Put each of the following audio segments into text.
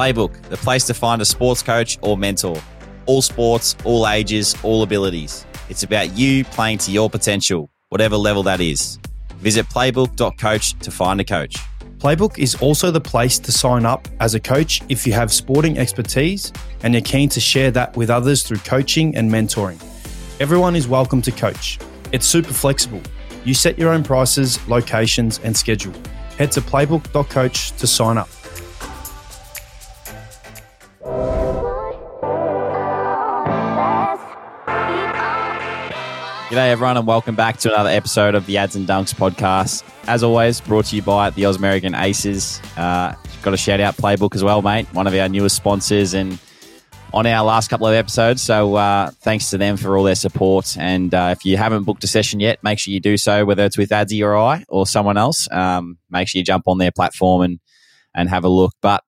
Playbook, the place to find a sports coach or mentor. All sports, all ages, all abilities. It's about you playing to your potential, whatever level that is. Visit playbook.coach to find a coach. Playbook is also the place to sign up as a coach if you have sporting expertise and you're keen to share that with others through coaching and mentoring. Everyone is welcome to coach. It's super flexible. You set your own prices, locations, and schedule. Head to playbook.coach to sign up. G'day, everyone, and welcome back to another episode of the Ads and Dunks podcast. As always, brought to you by the Ausmerican Aces. Uh, got a shout out Playbook as well, mate. One of our newest sponsors and on our last couple of episodes. So uh, thanks to them for all their support. And uh, if you haven't booked a session yet, make sure you do so, whether it's with Adsy or I or someone else. Um, make sure you jump on their platform and and have a look. But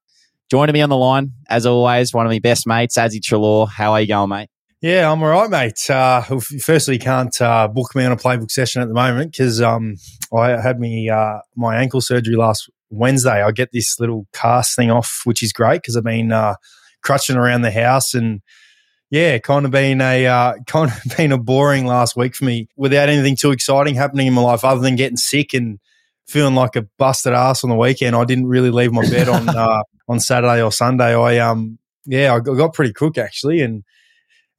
joining me on the line, as always, one of my best mates, Adsy Treloar. How are you going, mate? Yeah, I'm all right, mate. Uh, firstly, can't uh, book me on a playbook session at the moment because um, I had me uh, my ankle surgery last Wednesday. I get this little cast thing off, which is great because I've been uh, crutching around the house and yeah, kind of been a uh, kind of been a boring last week for me without anything too exciting happening in my life other than getting sick and feeling like a busted ass on the weekend. I didn't really leave my bed on uh, on Saturday or Sunday. I um yeah, I got pretty crook actually and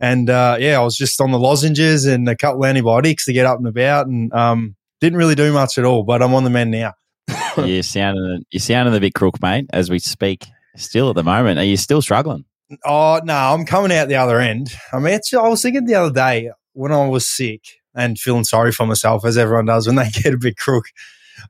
and uh, yeah, I was just on the lozenges and a couple antibiotics to get up and about, and um, didn't really do much at all. But I'm on the mend now. you're sounding you're sounding a bit crook, mate, as we speak. Still at the moment, are you still struggling? Oh no, I'm coming out the other end. I mean, I was thinking the other day when I was sick and feeling sorry for myself, as everyone does when they get a bit crook.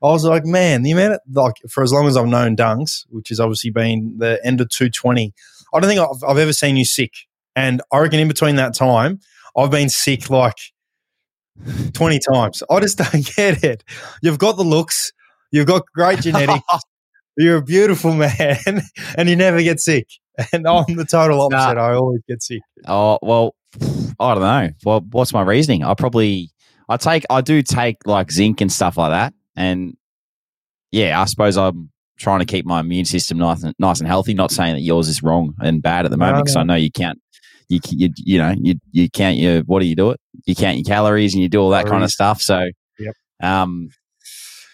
I was like, man, the amount of like for as long as I've known Dunks, which has obviously been the end of 220, I don't think I've, I've ever seen you sick. And I reckon in between that time, I've been sick like 20 times. I just don't get it. You've got the looks, you've got great genetics, you're a beautiful man, and you never get sick. And I'm the total opposite. Nah. I always get sick. Oh, well, I don't know. Well, what's my reasoning? I probably, I take, I do take like zinc and stuff like that. And yeah, I suppose I'm trying to keep my immune system nice and, nice and healthy. Not saying that yours is wrong and bad at the moment because no, no. I know you can't you you you know you you count your what do you do it? You count your calories and you do all that calories. kind of stuff. So, yep. um,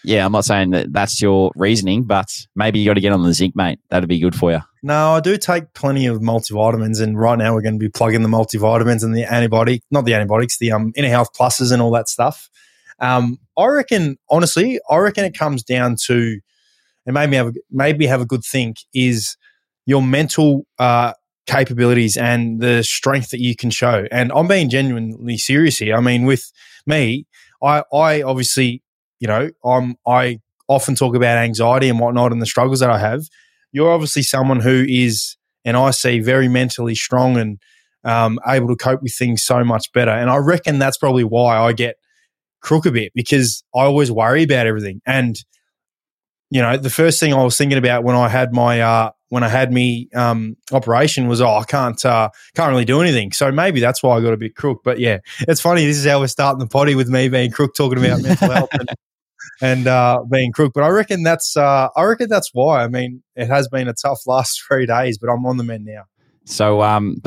yeah, I'm not saying that that's your reasoning, but maybe you got to get on the zinc, mate. That'd be good for you. No, I do take plenty of multivitamins, and right now we're going to be plugging the multivitamins and the antibiotic, not the antibiotics, the um, inner health pluses and all that stuff. Um, I reckon, honestly, I reckon it comes down to, and maybe have a, maybe have a good think is your mental uh, capabilities and the strength that you can show. And I'm being genuinely serious here. I mean, with me, I, I obviously, you know, I'm, I often talk about anxiety and whatnot and the struggles that I have. You're obviously someone who is, and I see very mentally strong and um, able to cope with things so much better. And I reckon that's probably why I get crook a bit because I always worry about everything. And, you know, the first thing I was thinking about when I had my, uh, when I had me um, operation was, oh, I can't uh, can't really do anything. So maybe that's why I got a bit crook. But yeah, it's funny. This is how we're starting the potty with me being crook, talking about mental health and, and uh, being crook. But I reckon that's uh, I reckon that's why. I mean, it has been a tough last three days, but I'm on the mend now. So um,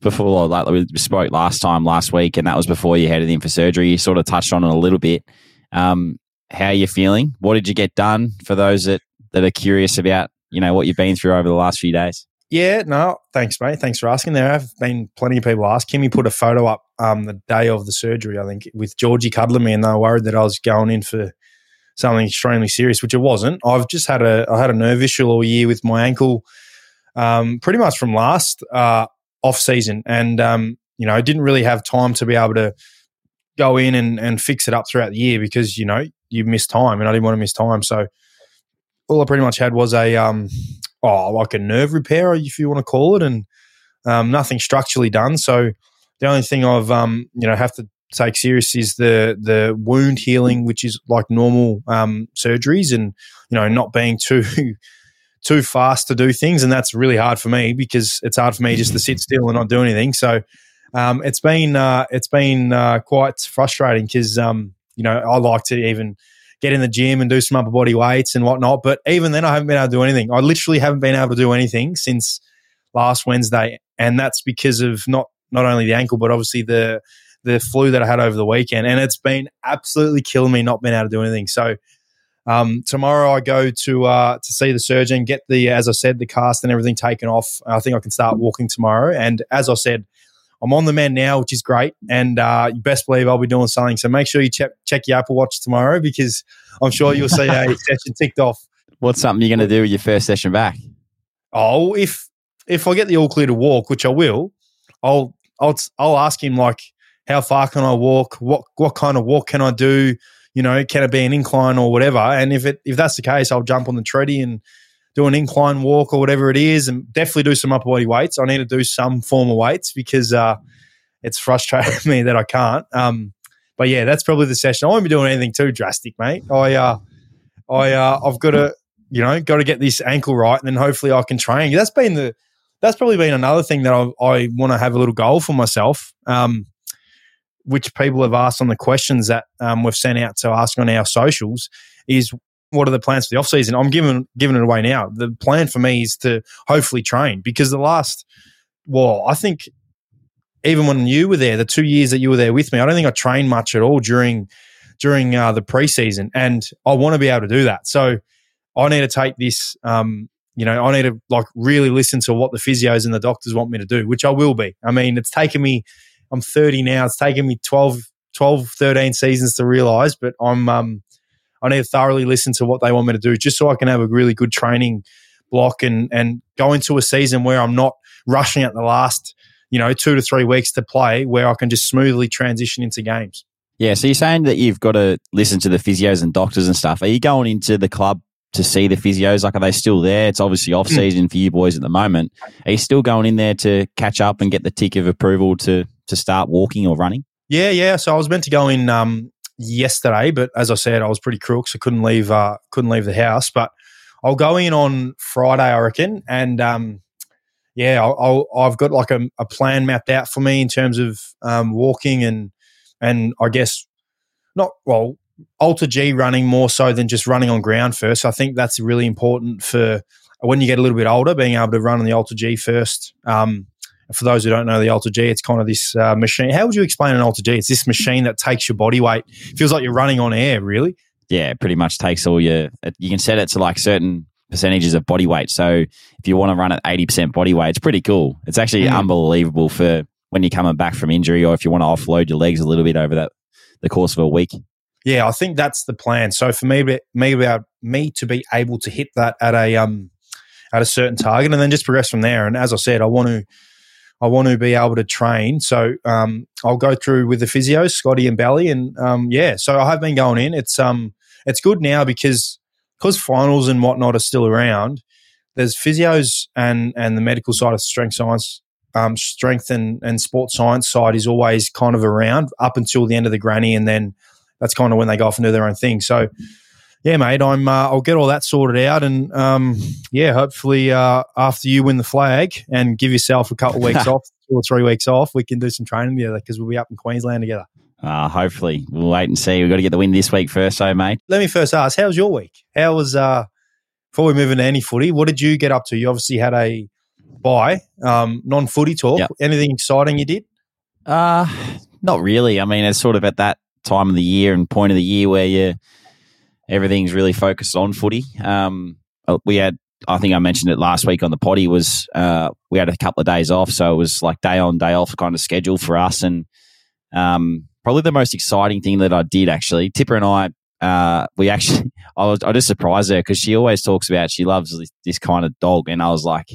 before like we spoke last time last week, and that was before you headed in for surgery. You sort of touched on it a little bit. Um, how are you feeling? What did you get done for those that that are curious about you know what you've been through over the last few days. Yeah, no, thanks, mate. Thanks for asking. There have been plenty of people ask. Kimmy put a photo up um, the day of the surgery, I think, with Georgie cuddling me, and they were worried that I was going in for something extremely serious, which it wasn't. I've just had a I had a nerve issue all year with my ankle, um, pretty much from last uh, off season, and um, you know, didn't really have time to be able to go in and, and fix it up throughout the year because you know you miss time, and I didn't want to miss time, so all I pretty much had was a um, oh, like a nerve repair, if you want to call it, and um, nothing structurally done. So the only thing I've um, you know have to take serious is the the wound healing, which is like normal um, surgeries, and you know not being too too fast to do things, and that's really hard for me because it's hard for me just to sit still and not do anything. So um, it's been uh, it's been uh, quite frustrating because um, you know I like to even get in the gym and do some upper body weights and whatnot. But even then, I haven't been able to do anything. I literally haven't been able to do anything since last Wednesday, and that's because of not not only the ankle, but obviously the the flu that I had over the weekend, and it's been absolutely killing me not being able to do anything. So. Um, tomorrow I go to uh, to see the surgeon, get the as I said the cast and everything taken off. I think I can start walking tomorrow. And as I said, I'm on the mend now, which is great. And uh, you best believe I'll be doing something. So make sure you check, check your Apple Watch tomorrow because I'm sure you'll see a session ticked off. What's something you're going to do with your first session back? Oh, if if I get the all clear to walk, which I will, I'll I'll I'll ask him like how far can I walk? What what kind of walk can I do? You know, can it be an incline or whatever? And if it if that's the case, I'll jump on the treadie and do an incline walk or whatever it is, and definitely do some upper body weights. I need to do some form of weights because uh, it's frustrating me that I can't. Um, but yeah, that's probably the session. I won't be doing anything too drastic, mate. I uh, I uh, I've got to you know got to get this ankle right, and then hopefully I can train. That's been the that's probably been another thing that I, I want to have a little goal for myself. Um, which people have asked on the questions that um, we've sent out to ask on our socials is what are the plans for the off season? I'm giving giving it away now. The plan for me is to hopefully train because the last, well, I think even when you were there, the two years that you were there with me, I don't think I trained much at all during during uh, the preseason, and I want to be able to do that. So I need to take this. Um, you know, I need to like really listen to what the physios and the doctors want me to do, which I will be. I mean, it's taken me. I'm 30 now. It's taken me 12, 12 13 seasons to realize, but I'm um, I need to thoroughly listen to what they want me to do just so I can have a really good training block and and go into a season where I'm not rushing at the last, you know, two to three weeks to play, where I can just smoothly transition into games. Yeah, so you're saying that you've got to listen to the physios and doctors and stuff. Are you going into the club to see the physios? Like, are they still there? It's obviously off hmm. season for you boys at the moment. Are you still going in there to catch up and get the tick of approval to to start walking or running? Yeah, yeah. So I was meant to go in um, yesterday, but as I said, I was pretty crook, so couldn't leave. Uh, couldn't leave the house. But I'll go in on Friday, I reckon, and um, yeah, i have got like a, a, plan mapped out for me in terms of um, walking and and I guess not well alter G running more so than just running on ground first. I think that's really important for when you get a little bit older, being able to run on the alter G first. Um, for those who don't know the Alter G, it's kind of this uh, machine. How would you explain an Alter G? It's this machine that takes your body weight. It feels like you're running on air, really. Yeah, pretty much takes all your. You can set it to like certain percentages of body weight. So if you want to run at eighty percent body weight, it's pretty cool. It's actually mm. unbelievable for when you're coming back from injury, or if you want to offload your legs a little bit over that the course of a week. Yeah, I think that's the plan. So for me, me about me to be able to hit that at a um at a certain target, and then just progress from there. And as I said, I want to I want to be able to train. So um, I'll go through with the physios, Scotty and Belly, and um, yeah. So I have been going in. It's um it's good now because because finals and whatnot are still around. There's physios and and the medical side of strength science, um, strength and and sports science side is always kind of around up until the end of the granny, and then that's kind of when they go off and do their own thing. So yeah, mate, I'm. Uh, I'll get all that sorted out, and um, yeah, hopefully uh, after you win the flag and give yourself a couple of weeks off, two or three weeks off, we can do some training together because we'll be up in Queensland together. Uh, hopefully, we'll wait and see. We've got to get the win this week first, so mate. Let me first ask, how was your week? How was uh, before we move into any footy? What did you get up to? You obviously had a buy, um, non-footy talk. Yep. Anything exciting you did? Uh not really. I mean, it's sort of at that time of the year and point of the year where you everything's really focused on footy. Um, uh, we had, I think I mentioned it last week on the potty, was uh, we had a couple of days off. So it was like day on, day off kind of schedule for us. And um, probably the most exciting thing that I did actually, Tipper and I, uh, we actually, I was, I just surprised her because she always talks about she loves this, this kind of dog. And I was like,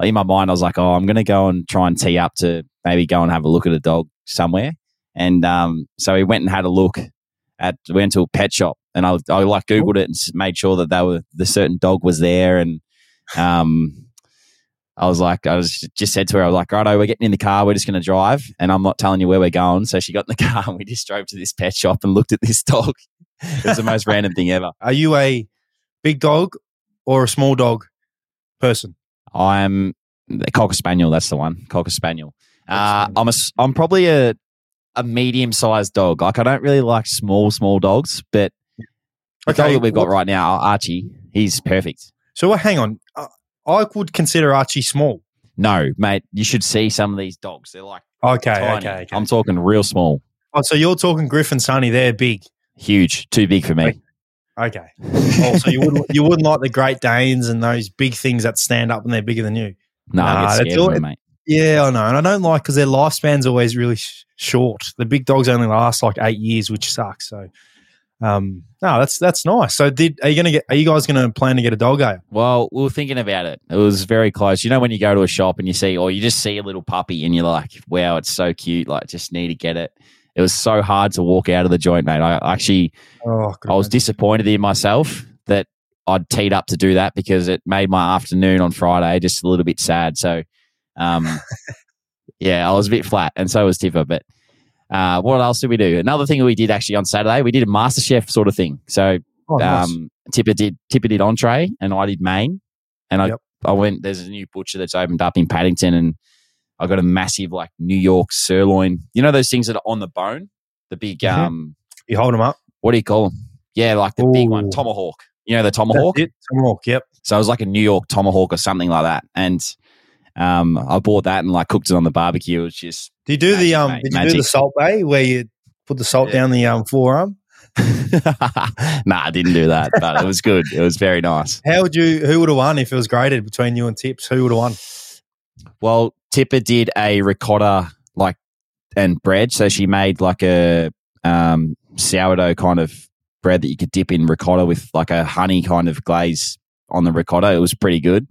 in my mind, I was like, oh, I'm going to go and try and tee up to maybe go and have a look at a dog somewhere. And um, so we went and had a look at, we went to a pet shop and I, I like Googled it and made sure that they were the certain dog was there. And um, I was like, I was just said to her, I was like, righto, we're getting in the car, we're just going to drive, and I'm not telling you where we're going. So she got in the car and we just drove to this pet shop and looked at this dog. it was the most random thing ever. Are you a big dog or a small dog person? I'm a cocker spaniel. That's the one, cocker spaniel. Uh, I'm a, I'm probably a a medium sized dog. Like I don't really like small, small dogs, but The Okay, dog that we've got right now, Archie, he's perfect. So hang on. Uh, I would consider Archie small. No, mate, you should see some of these dogs. They're like Okay, tiny. okay, okay. I'm talking real small, oh, so you're talking Griffin Sonny. They're big. huge, too big for me. Okay. oh, so you wouldn't you wouldn't like the Great Danes and those big things that stand up and they're bigger than you. No, I get scared of them, mate. Yeah, I know, and I don't like because their lifespan's always really sh- short. The big dogs only last like eight years, which sucks. So, um, no, that's that's nice. So, did are you gonna get? Are you guys gonna plan to get a dog? Are? Well, we were thinking about it. It was very close. You know, when you go to a shop and you see, or you just see a little puppy and you're like, wow, it's so cute. Like, just need to get it. It was so hard to walk out of the joint, mate. I actually, Oh, I was disappointed in myself that I'd teed up to do that because it made my afternoon on Friday just a little bit sad. So, um, yeah, I was a bit flat, and so was Tipper. But uh, what else did we do? Another thing we did actually on Saturday, we did a MasterChef sort of thing. So Oh, nice. um, Tipper did Tipper did entree, and I did main. And I Yep. I went. There's a new butcher that's opened up in Paddington, and I got a massive like New York sirloin. You know those things that are on the bone, the big Mhm. um, you hold them up. what do you call them? Yeah, like the big one, tomahawk. You know the tomahawk. Tomahawk. Yep. So it was like a New York tomahawk or something like that, and um, I bought that and like cooked it on the barbecue. It was just Did you do the um? mate, Did you do the Salt Bae where you put the salt Yeah. down the um forearm? nah, I didn't do that, but it was good. It was very nice. How would you? Who would have won if it was graded between you and Tips? Who would have won? Well, Tipper did a ricotta like and bread, so she made like a um, sourdough kind of bread that you could dip in ricotta with like a honey kind of glaze on the ricotta. It was pretty good.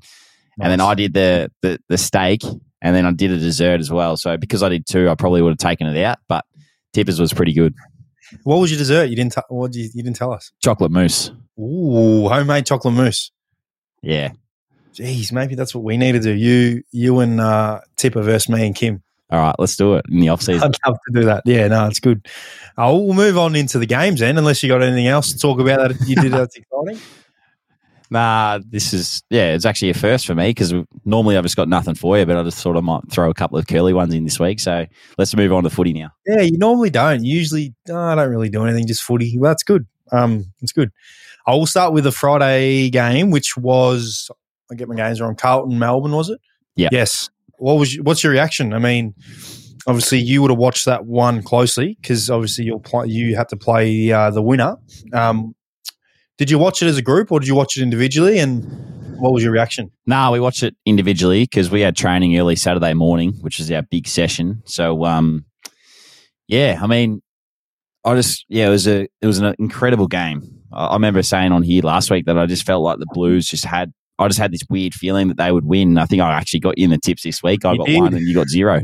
And then I did the, the the steak, and then I did a dessert as well. So because I did two, I probably would have taken it out. But Tipper's was pretty good. What was your dessert? You didn't. T- what did you, you didn't tell us? Chocolate mousse. Ooh, homemade chocolate mousse. Yeah. Jeez, maybe that's what we need to do. You, you and uh, Tipper versus me and Kim. All right, let's do it in the off season. I'd love to do that. Yeah, no, it's good. Uh, we'll move on into the games then, unless you got anything else to talk about that you did that's exciting. Nah, this is yeah, it's actually a first for me because normally I've just got nothing for you, but I just thought I might throw a couple of curly ones in this week. So let's move on to footy now. Yeah, you normally don't. Usually, oh, I don't really do anything, just footy. Well, that's good. Um, it's good. I will start with the Friday game, which was I get my games wrong. Carlton, Melbourne, was it? Yeah. Yes. What was what's your reaction? I mean, obviously you would have watched that one closely because obviously you'll play, you had to play uh, the winner. Um, did you watch it as a group or did you watch it individually? And what was your reaction? Nah, we watched it individually because we had training early Saturday morning, which is our big session. So um, yeah, I mean, I just yeah, it was a it was an incredible game. I, I remember saying on here last week that I just felt like the Blues just had. I just had this weird feeling that they would win. I think I actually got you in the tips this week. I You got did. one and you got zero.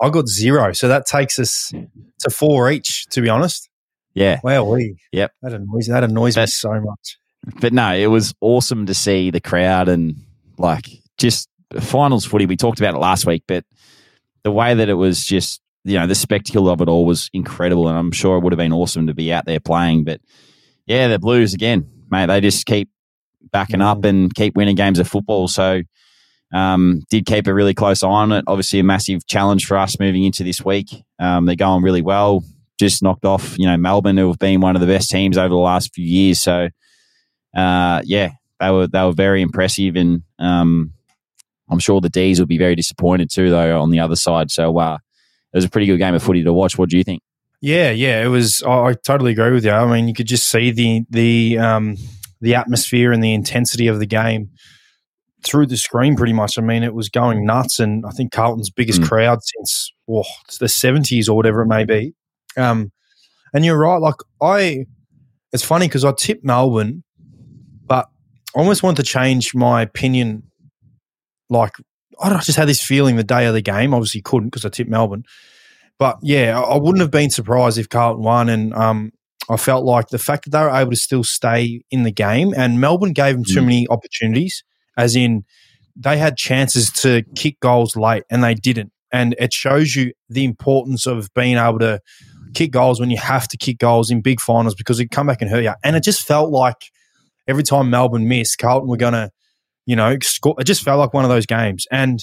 I got zero, so that takes us to four each. To be honest, Yeah. wow, we Yep. that annoys that annoys me so much. but no, it was awesome to see the crowd and like just finals footy. We talked about it last week, but the way that it was just, you know, the spectacle of it all was incredible. And I'm sure it would have been awesome to be out there playing. But yeah, the Blues again, mate, they just keep backing up and keep winning games of football. So, um, did keep a really close eye on it. Obviously, a massive challenge for us moving into this week. Um, they're going really well. Just knocked off, you know, Melbourne, who have been one of the best teams over the last few years. So, uh, yeah, they were they were very impressive, and um, I'm sure the D's will be very disappointed too, though, on the other side. So, uh, it was a pretty good game of footy to watch. What do you think? Yeah, yeah, it was. I I totally agree with you. I mean, you could just see the the um, the atmosphere and the intensity of the game through the screen. Pretty much. I mean, it was going nuts, and I think Carlton's biggest Mm. crowd since oh, the seventies or whatever it may be. Um, and you're right. Like I, it's funny because I tipped Melbourne, but I almost want to change my opinion. Like I know, I just had this feeling the day of the game. Obviously, couldn't because I tipped Melbourne. But yeah, I I wouldn't have been surprised if Carlton won. And um, I felt like the fact that they were able to still stay in the game and Melbourne gave them too Mm. many opportunities, as in they had chances to kick goals late and they didn't. And it shows you the importance of being able to kick goals when you have to kick goals in big finals because it come back and hurt you. And it just felt like every time Melbourne missed, Carlton were going to, you know, score. It just felt like one of those games. And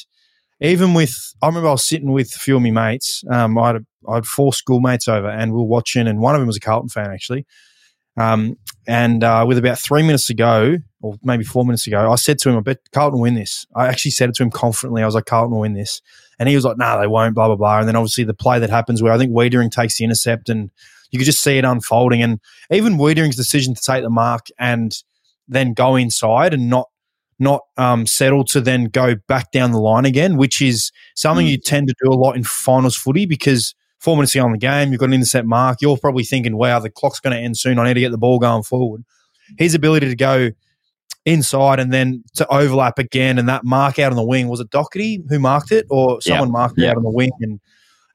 even with, I remember I was sitting with a few of my mates. Um, I had, a, I had four schoolmates over and we were watching, and one of them was a Carlton fan actually. Um, and uh, with about three minutes to go, or maybe four minutes ago, I said to him, I bet Carlton win this. I actually said it to him confidently. I was like, Carlton will win this. And he was like, no, nah, they won't, blah, blah, blah. And then obviously the play that happens where I think Weitering takes the intercept and you could just see it unfolding. And even Weitering's decision to take the mark and then go inside and not not um, settle to then go back down the line again, which is something mm. you tend to do a lot in finals footy because four minutes on the game, you've got an intercept mark. You're probably thinking, wow, the clock's going to end soon. I need to get the ball going forward. His ability to go inside and then to overlap again and that mark out on the wing was it Doherty who marked it or someone marked it out on the wing? And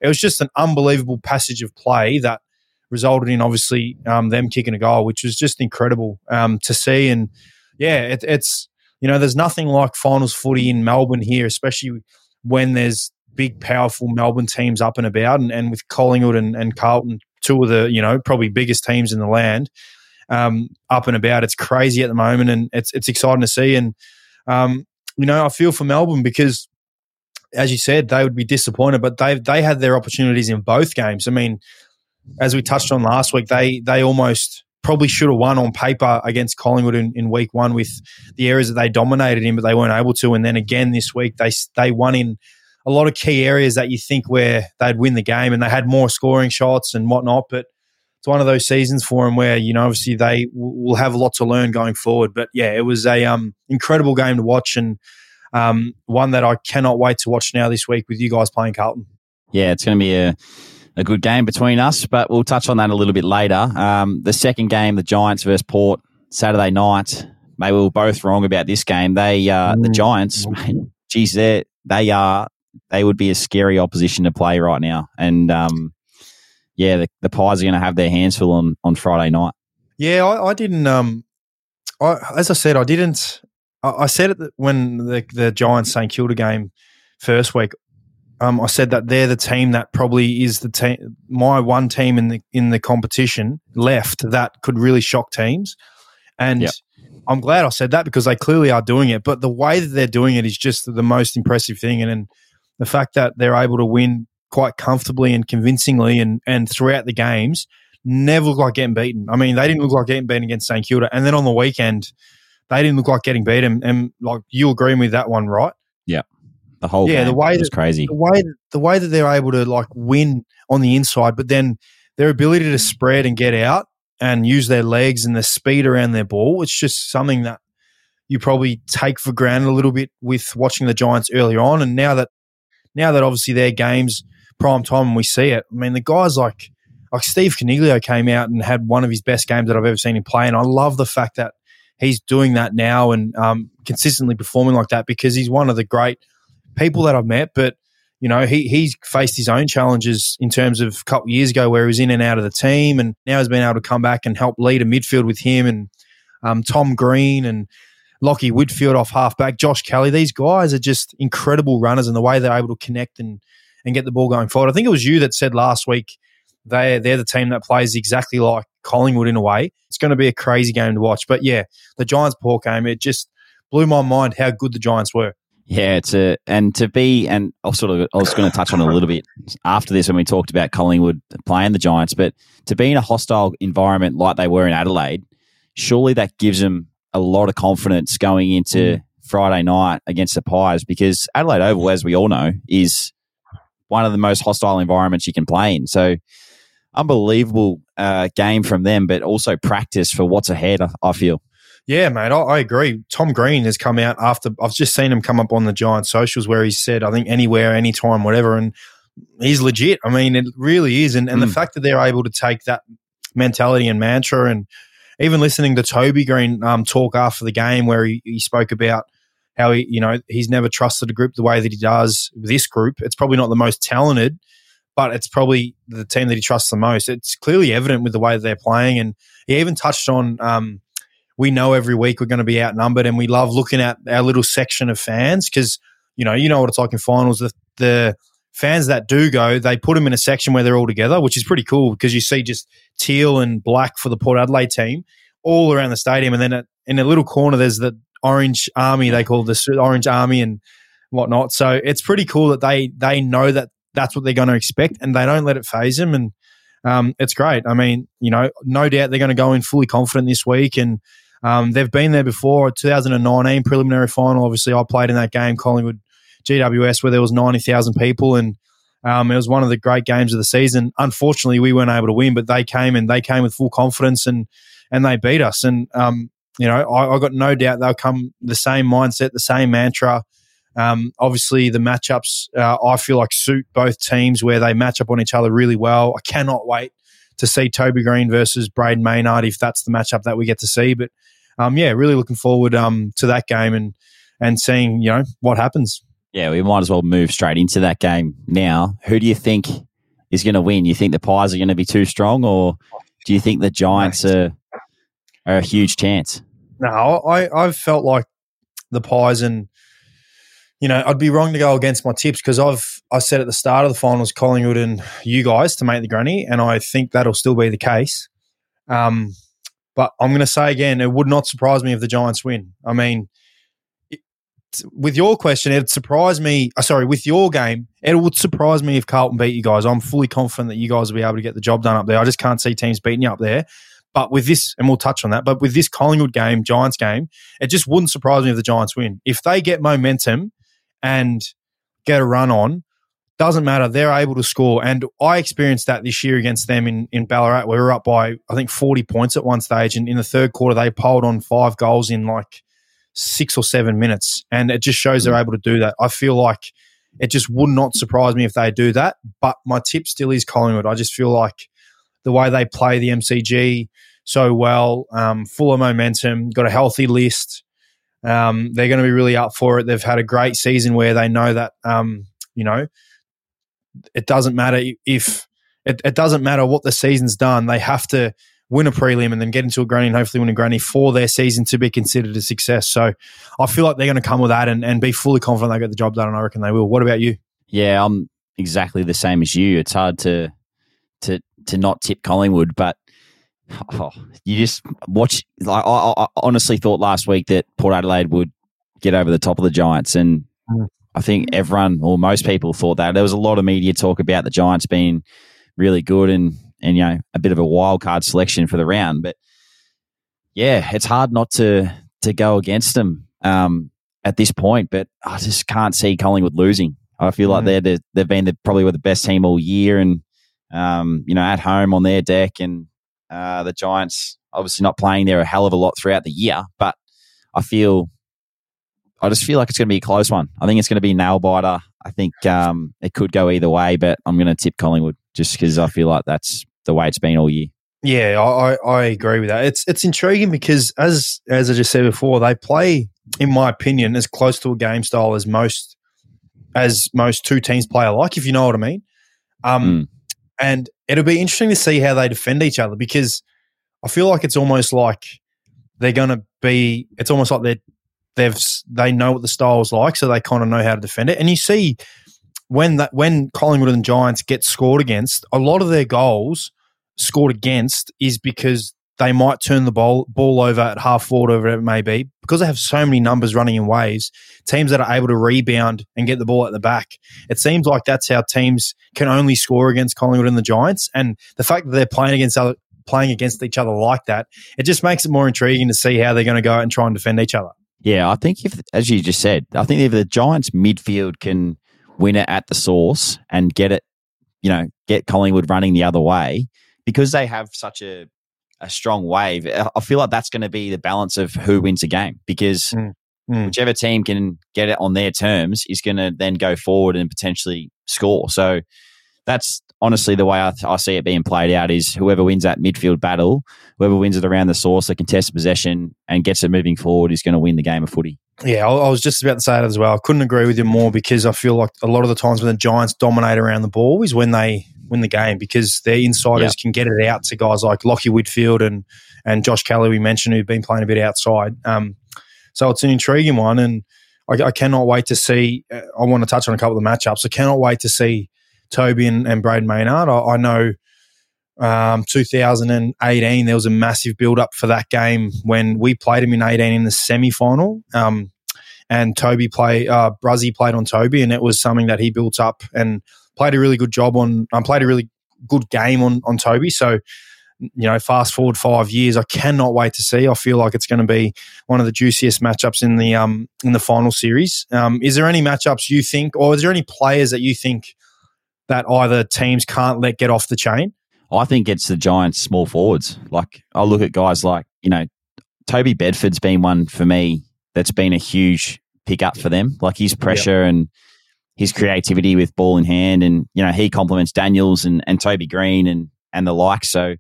it was just an unbelievable passage of play that resulted in obviously um, them kicking a goal which was just incredible um, to see. And yeah it, it's you know there's nothing like finals footy in Melbourne here especially when there's big powerful Melbourne teams up and about. And, and with Collingwood and, and Carlton two of the you know probably biggest teams in the land um, up and about. It's crazy at the moment, and it's it's exciting to see. And um, you know, I feel for Melbourne because, as you said, they would be disappointed, but they they had their opportunities in both games. I mean, as we touched on last week, they they almost probably should have won on paper against Collingwood in, in week one with the areas that they dominated in, but they weren't able to. And then again this week, they they won in a lot of key areas that you think where they'd win the game, and they had more scoring shots and whatnot, but it's one of those seasons for them where you know obviously they will have a lot to learn going forward. But yeah, it was a um, incredible game to watch and um, one that I cannot wait to watch now this week with you guys playing Carlton. Yeah, it's going to be a a good game between us, but we'll touch on that a little bit later. Um, the second game, the Giants versus Port, Saturday night. Maybe we were both wrong about this game. They uh, mm. the Giants, geez, they they are they would be a scary opposition to play right now, and um, yeah, the, the Pies are going to have their hands full on, on Friday night. Yeah, I, I didn't. Um, I, as I said, I didn't. I, I said it when the the Giants St Kilda game first week. Um, I said that they're the team that probably is the team, my one team in the in the competition left that could really shock teams, and yep. I'm glad I said that because they clearly are doing it. But the way that they're doing it is just the most impressive thing, and, and the fact that they're able to win quite comfortably and convincingly and, and throughout the games, never looked like getting beaten. I mean, they didn't look like getting beaten against St Kilda. And then on the weekend, they didn't look like getting beaten. And like you agreeing with that one, right? Yeah. The whole yeah, the way that, crazy. The way the way that they're able to like win on the inside, but then their ability to spread and get out and use their legs and the speed around their ball, it's just something that you probably take for granted a little bit with watching the Giants earlier on. And now that now that obviously their games prime time and we see it. I mean, the guys like like Steve Coniglio came out and had one of his best games that I've ever seen him play, and I love the fact that he's doing that now and um, consistently performing like that because he's one of the great people that I've met. But you know, he he's faced his own challenges in terms of a couple years ago where he was in and out of the team, and now he's been able to come back and help lead a midfield with him and um, Tom Green and Lachie Whitfield off halfback, Josh Kelly. These guys are just incredible runners, and the way they're able to connect and and get the ball going forward. I think it was you that said last week they they're the team that plays exactly like Collingwood in a way. It's going to be a crazy game to watch. But yeah, the Giants poor game it just blew my mind how good the Giants were. Yeah, it's a and to be and I sort of I was going to touch on a little bit after this when we talked about Collingwood playing the Giants, but to be in a hostile environment like they were in Adelaide, surely that gives them a lot of confidence going into mm. Friday night against the Pies because Adelaide Oval, as we all know, is one of the most hostile environments you can play in. So unbelievable uh, game from them, but also practice for what's ahead. I, I feel. Yeah, mate, I, I, agree. Tom Green has come out after I've just seen him come up on the Giant socials where he said, I think anywhere, anytime, whatever, and he's legit. I mean, it really is, and and mm. the fact that they're able to take that mentality and mantra, and even listening to Toby Greene um, talk after the game where he, he spoke about how he, you know, he's never trusted a group the way that he does this group. It's probably not the most talented, but it's probably the team that he trusts the most. It's clearly evident with the way that they're playing. And he even touched on, um, we know every week we're going to be outnumbered and we love looking at our little section of fans because, you know, you know what it's like in finals. The, the fans that do go, they put them in a section where they're all together, which is pretty cool because you see just teal and black for the Port Adelaide team all around the stadium. And then in a little corner, there's the Orange Army. They call this Orange Army and whatnot. So it's pretty cool that they they know that that's what they're going to expect, and they don't let it faze them. And um, it's great. I mean, you know, no doubt they're going to go in fully confident this week, and um, they've been there before. 2019 preliminary final. Obviously, I played in that game, Collingwood GWS, where there was 90,000 people, and um, it was one of the great games of the season. Unfortunately, we weren't able to win, but they came and they came with full confidence and and they beat us. And um, you know, I, I got no doubt they'll come the same mindset, the same mantra. Um, obviously, the matchups uh, I feel like suit both teams where they match up on each other really well. I cannot wait to see Toby Greene versus Brayden Maynard if that's the matchup that we get to see. But um, yeah, really looking forward um, to that game and and seeing you know what happens. Yeah, we might as well move straight into that game now. Who do you think is going to win? You think the Pies are going to be too strong, or do you think the Giants are, are a huge chance? No, I I've felt like the Pies and you know I'd be wrong to go against my tips because I've I said at the start of the finals Collingwood and you guys to make the granny, and I think that'll still be the case. Um, but I'm going to say again, it would not surprise me if the Giants win. I mean, with your question, it'd surprise me. Uh, sorry, with your game, it would surprise me if Carlton beat you guys. I'm fully confident that you guys will be able to get the job done up there. I just can't see teams beating you up there. But with this, and we'll touch on that, but with this Collingwood game, Giants game, it just wouldn't surprise me if the Giants win. If they get momentum and get a run on, doesn't matter. They're able to score. And I experienced that this year against them in, in Ballarat. We were up by, I think, 40 points at one stage. And in the third quarter, they piled on five goals in like six or seven minutes. And it just shows they're mm. able to do that. I feel like it just would not surprise me if they do that. But my tip still is Collingwood. I just feel like the way they play the MCG so well, um, full of momentum, got a healthy list. Um, they're going to be really up for it. They've had a great season where they know that, um, you know, it doesn't matter if it, it doesn't matter what the season's done. They have to win a prelim and then get into a granny and hopefully win a granny for their season to be considered a success. So I feel like they're going to come with that and, and be fully confident they get the job done, and I reckon they will. What about you? Yeah, I'm exactly the same as you. It's hard to to to not tip Collingwood, but oh, you just watch. Like I, I, honestly thought last week that Port Adelaide would get over the top of the Giants, and mm. I think everyone or most people thought that. There was a lot of media talk about the Giants being really good and and you know a bit of a wild card selection for the round. But yeah, it's hard not to to go against them um, at this point. But I just can't see Collingwood losing. I feel like mm. they're they've been the, probably were the best team all year, and um, you know at home on their deck, and uh, the Giants obviously not playing there a hell of a lot throughout the year. But I feel I just feel like it's going to be a close one. I think it's going to be nail biter. I think um, it could go either way, but I'm going to tip Collingwood just because I feel like that's the way it's been all year. Yeah, I, I agree with that. It's it's intriguing because as as I just said before, they play, in my opinion, as close to a game style as most as most two teams play alike, if you know what I mean. Um, mm. and it'll be interesting to see how they defend each other because I feel like it's almost like they're going to be. It's almost like they're they've they know what the style is like, so they kind of know how to defend it. And you see when that when Collingwood and Giants get scored against, a lot of their goals scored against is because they might turn the ball ball over at half forward, whatever it may be, because they have so many numbers running in waves. Teams that are able to rebound and get the ball at the back. It seems like that's how teams can only score against Collingwood and the Giants. And the fact that they're playing against other, playing against each other like that, it just makes it more intriguing to see how they're going to go out and try and defend each other. Yeah, I think if, as you just said, I think if the Giants midfield can win it at the source and get it, you know, get Collingwood running the other way, because they have such a a strong wave. I feel like that's going to be the balance of who wins the game because mm, mm. whichever team can get it on their terms is going to then go forward and potentially score. So that's honestly the way I, th- I, see it being played out is whoever wins that midfield battle, whoever wins it around the source, the contested possession, and gets it moving forward is going to win the game of footy. Yeah, I, I was just about to say that as well. I couldn't agree with you more because I feel like a lot of the times when the Giants dominate around the ball is when they win the game because their insiders can get it out to guys like Lachie Whitfield and and Josh Kelly we mentioned who've been playing a bit outside. Um, so it's an intriguing one, and I, I cannot wait to see. Uh, I want to touch on a couple of the matchups. I cannot wait to see Toby and, and Brayden Maynard. I, I know. Um, 2018, there was a massive build up for that game when we played him in 18 in the semi final. Um, and Toby play, uh, Bruzzy played on Toby, and it was something that he built up and played a really good job on. Um, played a really good game on on Toby. So you know, fast forward five years, I cannot wait to see. I feel like it's going to be one of the juiciest matchups in the um in the final series. Um, is there any matchups you think, or is there any players that you think that either teams can't let get off the chain? I think it's the Giants' small forwards. Like I look at guys like you know, Toby Bedford's been one for me that's been a huge pickup for them. Like his pressure yep. and his creativity with ball in hand, and you know he complements Daniels and, and Toby Greene and and the like. So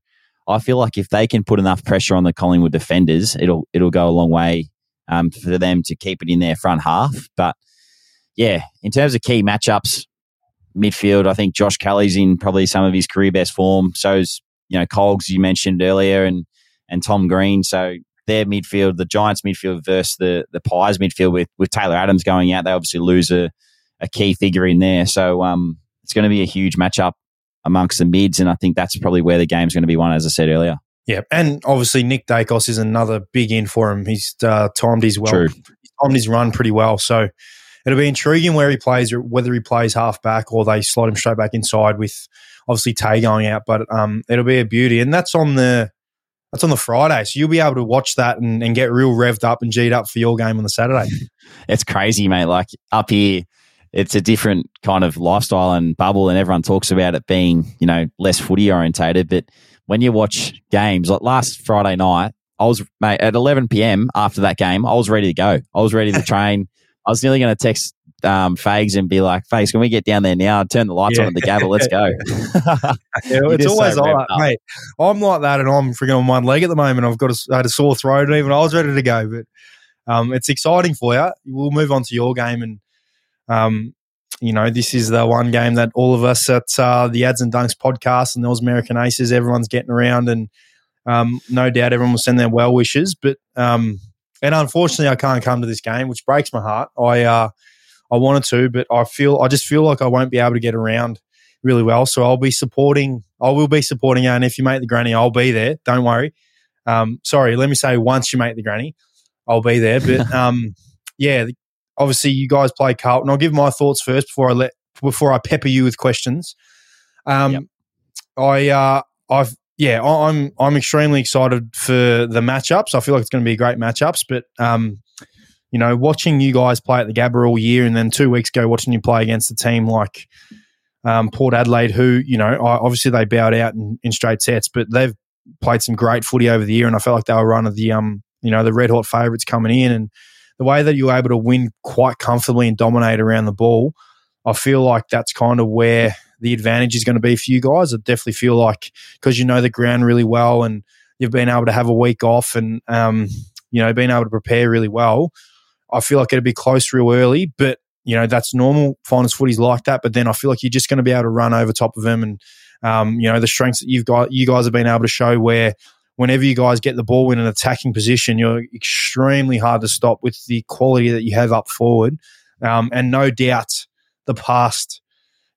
I feel like if they can put enough pressure on the Collingwood defenders, it'll it'll go a long way um, for them to keep it in their front half. But yeah, in terms of key matchups, midfield, I think Josh Kelly's in probably some of his career best form. So's you know Cogs you mentioned earlier, and and Tom Green. So their midfield, the Giants midfield versus the the Pies midfield with with Taylor Adams going out, they obviously lose a, a key figure in there. So um, it's going to be a huge matchup amongst the mids. And I think that's probably where the game's going to be won, as I said earlier. Yeah, and obviously Nick Daicos is another big in for him. He's uh, timed his well, True. timed his run pretty well. So it'll be intriguing where he plays, whether he plays half back or they slot him straight back inside with obviously Tay going out. But um, it'll be a beauty, and that's on the that's on the Friday, so you'll be able to watch that and, and get real revved up and g'd up for your game on the Saturday. it's crazy, mate. Like up here, it's a different kind of lifestyle and bubble, and everyone talks about it being, you know, less footy orientated. But when you watch games, like last Friday night, I was mate at 11 p.m. after that game, I was ready to go. I was ready to train. I was nearly going to text um, Fags and be like, Fags, can we get down there now? Turn the lights yeah. on at the Gabba. Let's go. yeah, it's always so like mate. I'm like that, and I'm freaking on one leg at the moment. I've got a, I had a sore throat, and even I was ready to go. But um, it's exciting for you. We'll move on to your game, and um, you know, this is the one game that all of us at uh, the Ads and Dunks podcast and those American Aces, everyone's getting around, and um, no doubt everyone will send their well wishes. But um, and unfortunately, I can't come to this game, which breaks my heart. I uh, I wanted to, but I feel I just feel like I won't be able to get around really well. So I'll be supporting. I will be supporting you, and if you make the granny, I'll be there. Don't worry. Um, sorry, let me say once you make the granny, I'll be there. But um, yeah, obviously you guys play Carlton. I'll give my thoughts first before I let before I pepper you with questions. Um, yep. I uh, I've yeah, I'm I'm extremely excited for the matchups. I feel like it's going to be great matchups, but um, you know, watching you guys play at the Gabba all year, and then two weeks ago watching you play against a team like um, Port Adelaide, who you know, obviously they bowed out in, in straight sets, but they've played some great footy over the year, and I felt like they were one of the um, you know, the red hot favourites coming in, and the way that you're able to win quite comfortably and dominate around the ball, I feel like that's kind of where the advantage is going to be for you guys. I definitely feel like because you know the ground really well and you've been able to have a week off and um, you know being able to prepare really well. I feel like it'll be close real early, but you know that's normal. Finals footy's like that, but then I feel like you're just going to be able to run over top of them and um, you know the strengths that you've got. You guys have been able to show where whenever you guys get the ball in an attacking position, you're extremely hard to stop with the quality that you have up forward. Um, and no doubt the past,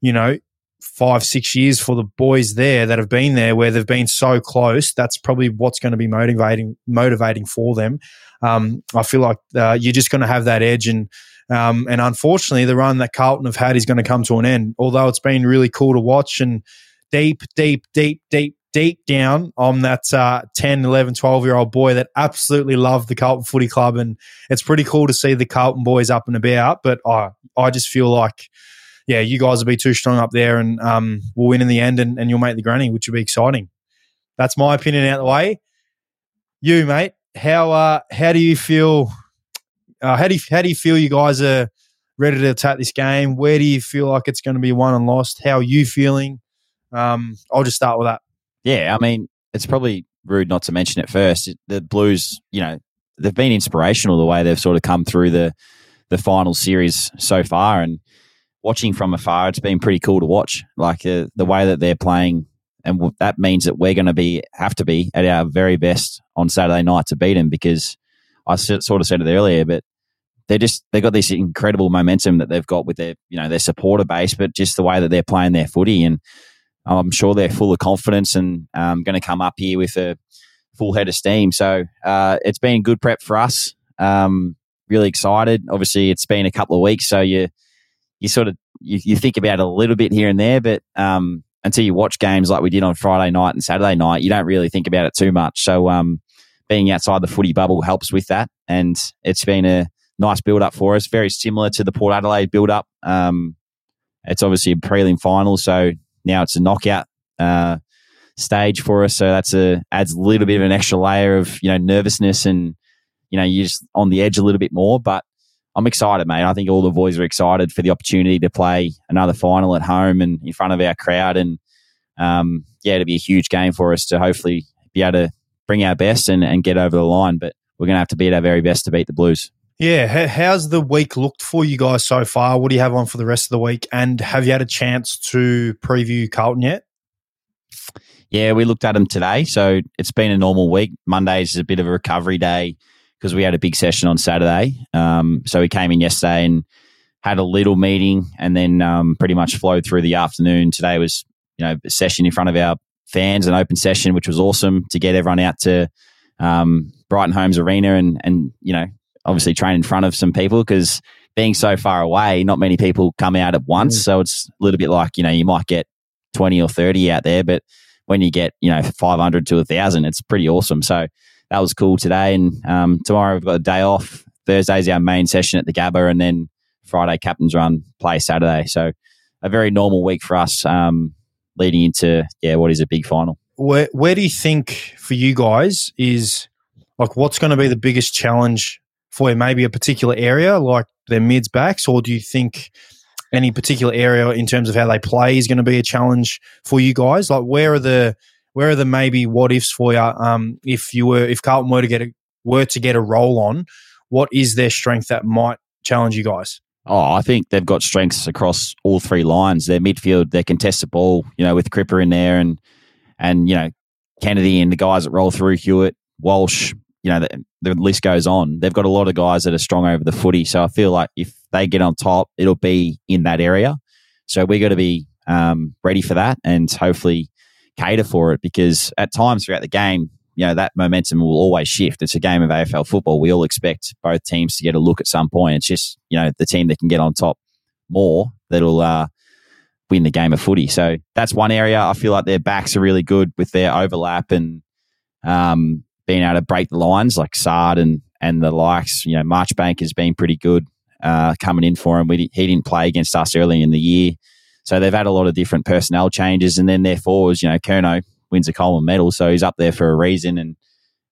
you know, five, six years for the boys there that have been there where they've been so close, that's probably what's going to be motivating, motivating for them. Um, I feel like uh, you're just going to have that edge and, um, and unfortunately, the run that Carlton have had is going to come to an end. Although it's been really cool to watch and deep, deep, deep, deep deep down, I'm that uh, 10, 11, 12 year old boy that absolutely loved the Carlton Footy Club. And it's pretty cool to see the Carlton boys up and about. But I, I just feel like, yeah, you guys will be too strong up there and um, we'll win in the end and, and you'll make the granny, which will be exciting. That's my opinion out the way. You, mate, how uh, how do you feel? Uh, how do you, how do you feel you guys are ready to attack this game? Where do you feel like it's going to be won and lost? How are you feeling? Um, I'll just start with that. Yeah, I mean, it's probably rude not to mention it first. The Blues, you know, they've been inspirational the way they've sort of come through the the final series so far, and watching from afar, it's been pretty cool to watch. Like uh, the way that they're playing, and that means that we're going to be have to be at our very best on Saturday night to beat them. Because I sort of said it earlier, but they're just they've got this incredible momentum that they've got with their you know their supporter base, but just the way that they're playing their footy and I'm sure they're full of confidence and um, going to come up here with a full head of steam. So uh, it's been good prep for us. Um, really excited. Obviously, it's been a couple of weeks, so you you sort of you, you, think about it a little bit here and there, but um, until you watch games like we did on Friday night and Saturday night, you don't really think about it too much. So um, being outside the footy bubble helps with that, and it's been a nice build up for us. Very similar to the Port Adelaide build up. Um, it's obviously a prelim final, so now it's a knockout uh, stage for us. So that's a adds a little bit of an extra layer of you know nervousness and you know you're just on the edge a little bit more. But I'm excited, mate. I think all the boys are excited for the opportunity to play another final at home and in front of our crowd. And um, yeah, it'll be a huge game for us to hopefully be able to bring our best and, and get over the line. But we're going to have to be at our very best to beat the Blues. Yeah, how's the week looked for you guys so far? What do you have on for the rest of the week? And have you had a chance to preview Carlton yet? Yeah, we looked at them today. So it's been a normal week. Mondays is a bit of a recovery day because we had a big session on Saturday. Um, so we came in yesterday and had a little meeting and then um, pretty much flowed through the afternoon. Today was, you know, a session in front of our fans, an open session, which was awesome to get everyone out to um, Brighton Homes Arena and, and, you know, obviously train in front of some people because being so far away, not many people come out at once. Mm. So it's a little bit like, you know, you might get 20 or 30 out there, but when you get, you know, 500 to a thousand, it's pretty awesome. So that was cool today. And um, tomorrow we've got a day off. Thursday's our main session at the Gabba, and then Friday captain's run play Saturday. So a very normal week for us um, leading into yeah what is a big final. Where where do you think for you guys is like what's going to be the biggest challenge for? Maybe a particular area like their mids backs, or do you think any particular area in terms of how they play is going to be a challenge for you guys? Like where are the where are the maybe what ifs for you? Um, if you were if Carlton were to get a were to get a roll on, what is their strength that might challenge you guys? Oh, I think they've got strengths across all three lines. Their midfield, their contested ball, you know, with Cripper in there and and you know Kennedy and the guys that roll through Hewitt, Walsh, you know, the, the list goes on. They've got a lot of guys that are strong over the footy. So I feel like if they get on top, it'll be in that area. So we got to be um, ready for that and hopefully cater for it because at times throughout the game, you know, that momentum will always shift. It's a game of AFL football. We all expect both teams to get a look at some point. It's just, you know, the team that can get on top more that'll uh, win the game of footy. So that's one area. I feel like their backs are really good with their overlap and um, being able to break the lines like Saad and, and the likes. You know, Marchbank has been pretty good uh, coming in for him. We, he didn't play against us early in the year. So they've had a lot of different personnel changes, and then their forwards, you know, Curnow wins a Coleman medal, so he's up there for a reason. And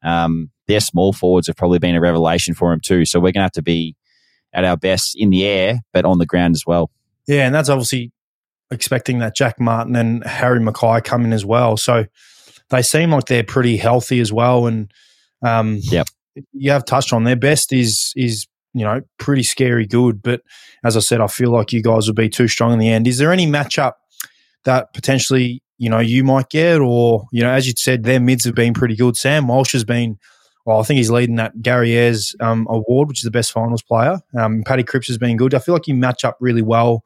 um, their small forwards have probably been a revelation for him too. So we're going to have to be at our best in the air, but on the ground as well. Yeah, and that's obviously expecting that Jack Martin and Harry McKay come in as well. So they seem like they're pretty healthy as well. And um, yep. you have touched on their best is is you know, pretty scary good. But as I said, I feel like you guys will be too strong in the end. Is there any matchup that potentially, you know, you might get, or, you know, as you said, their mids have been pretty good. Sam Walsh has been, well, I think he's leading that Gary Ayres um, award, which is the best finals player. Um, Paddy Cripps has been good. I feel like you match up really well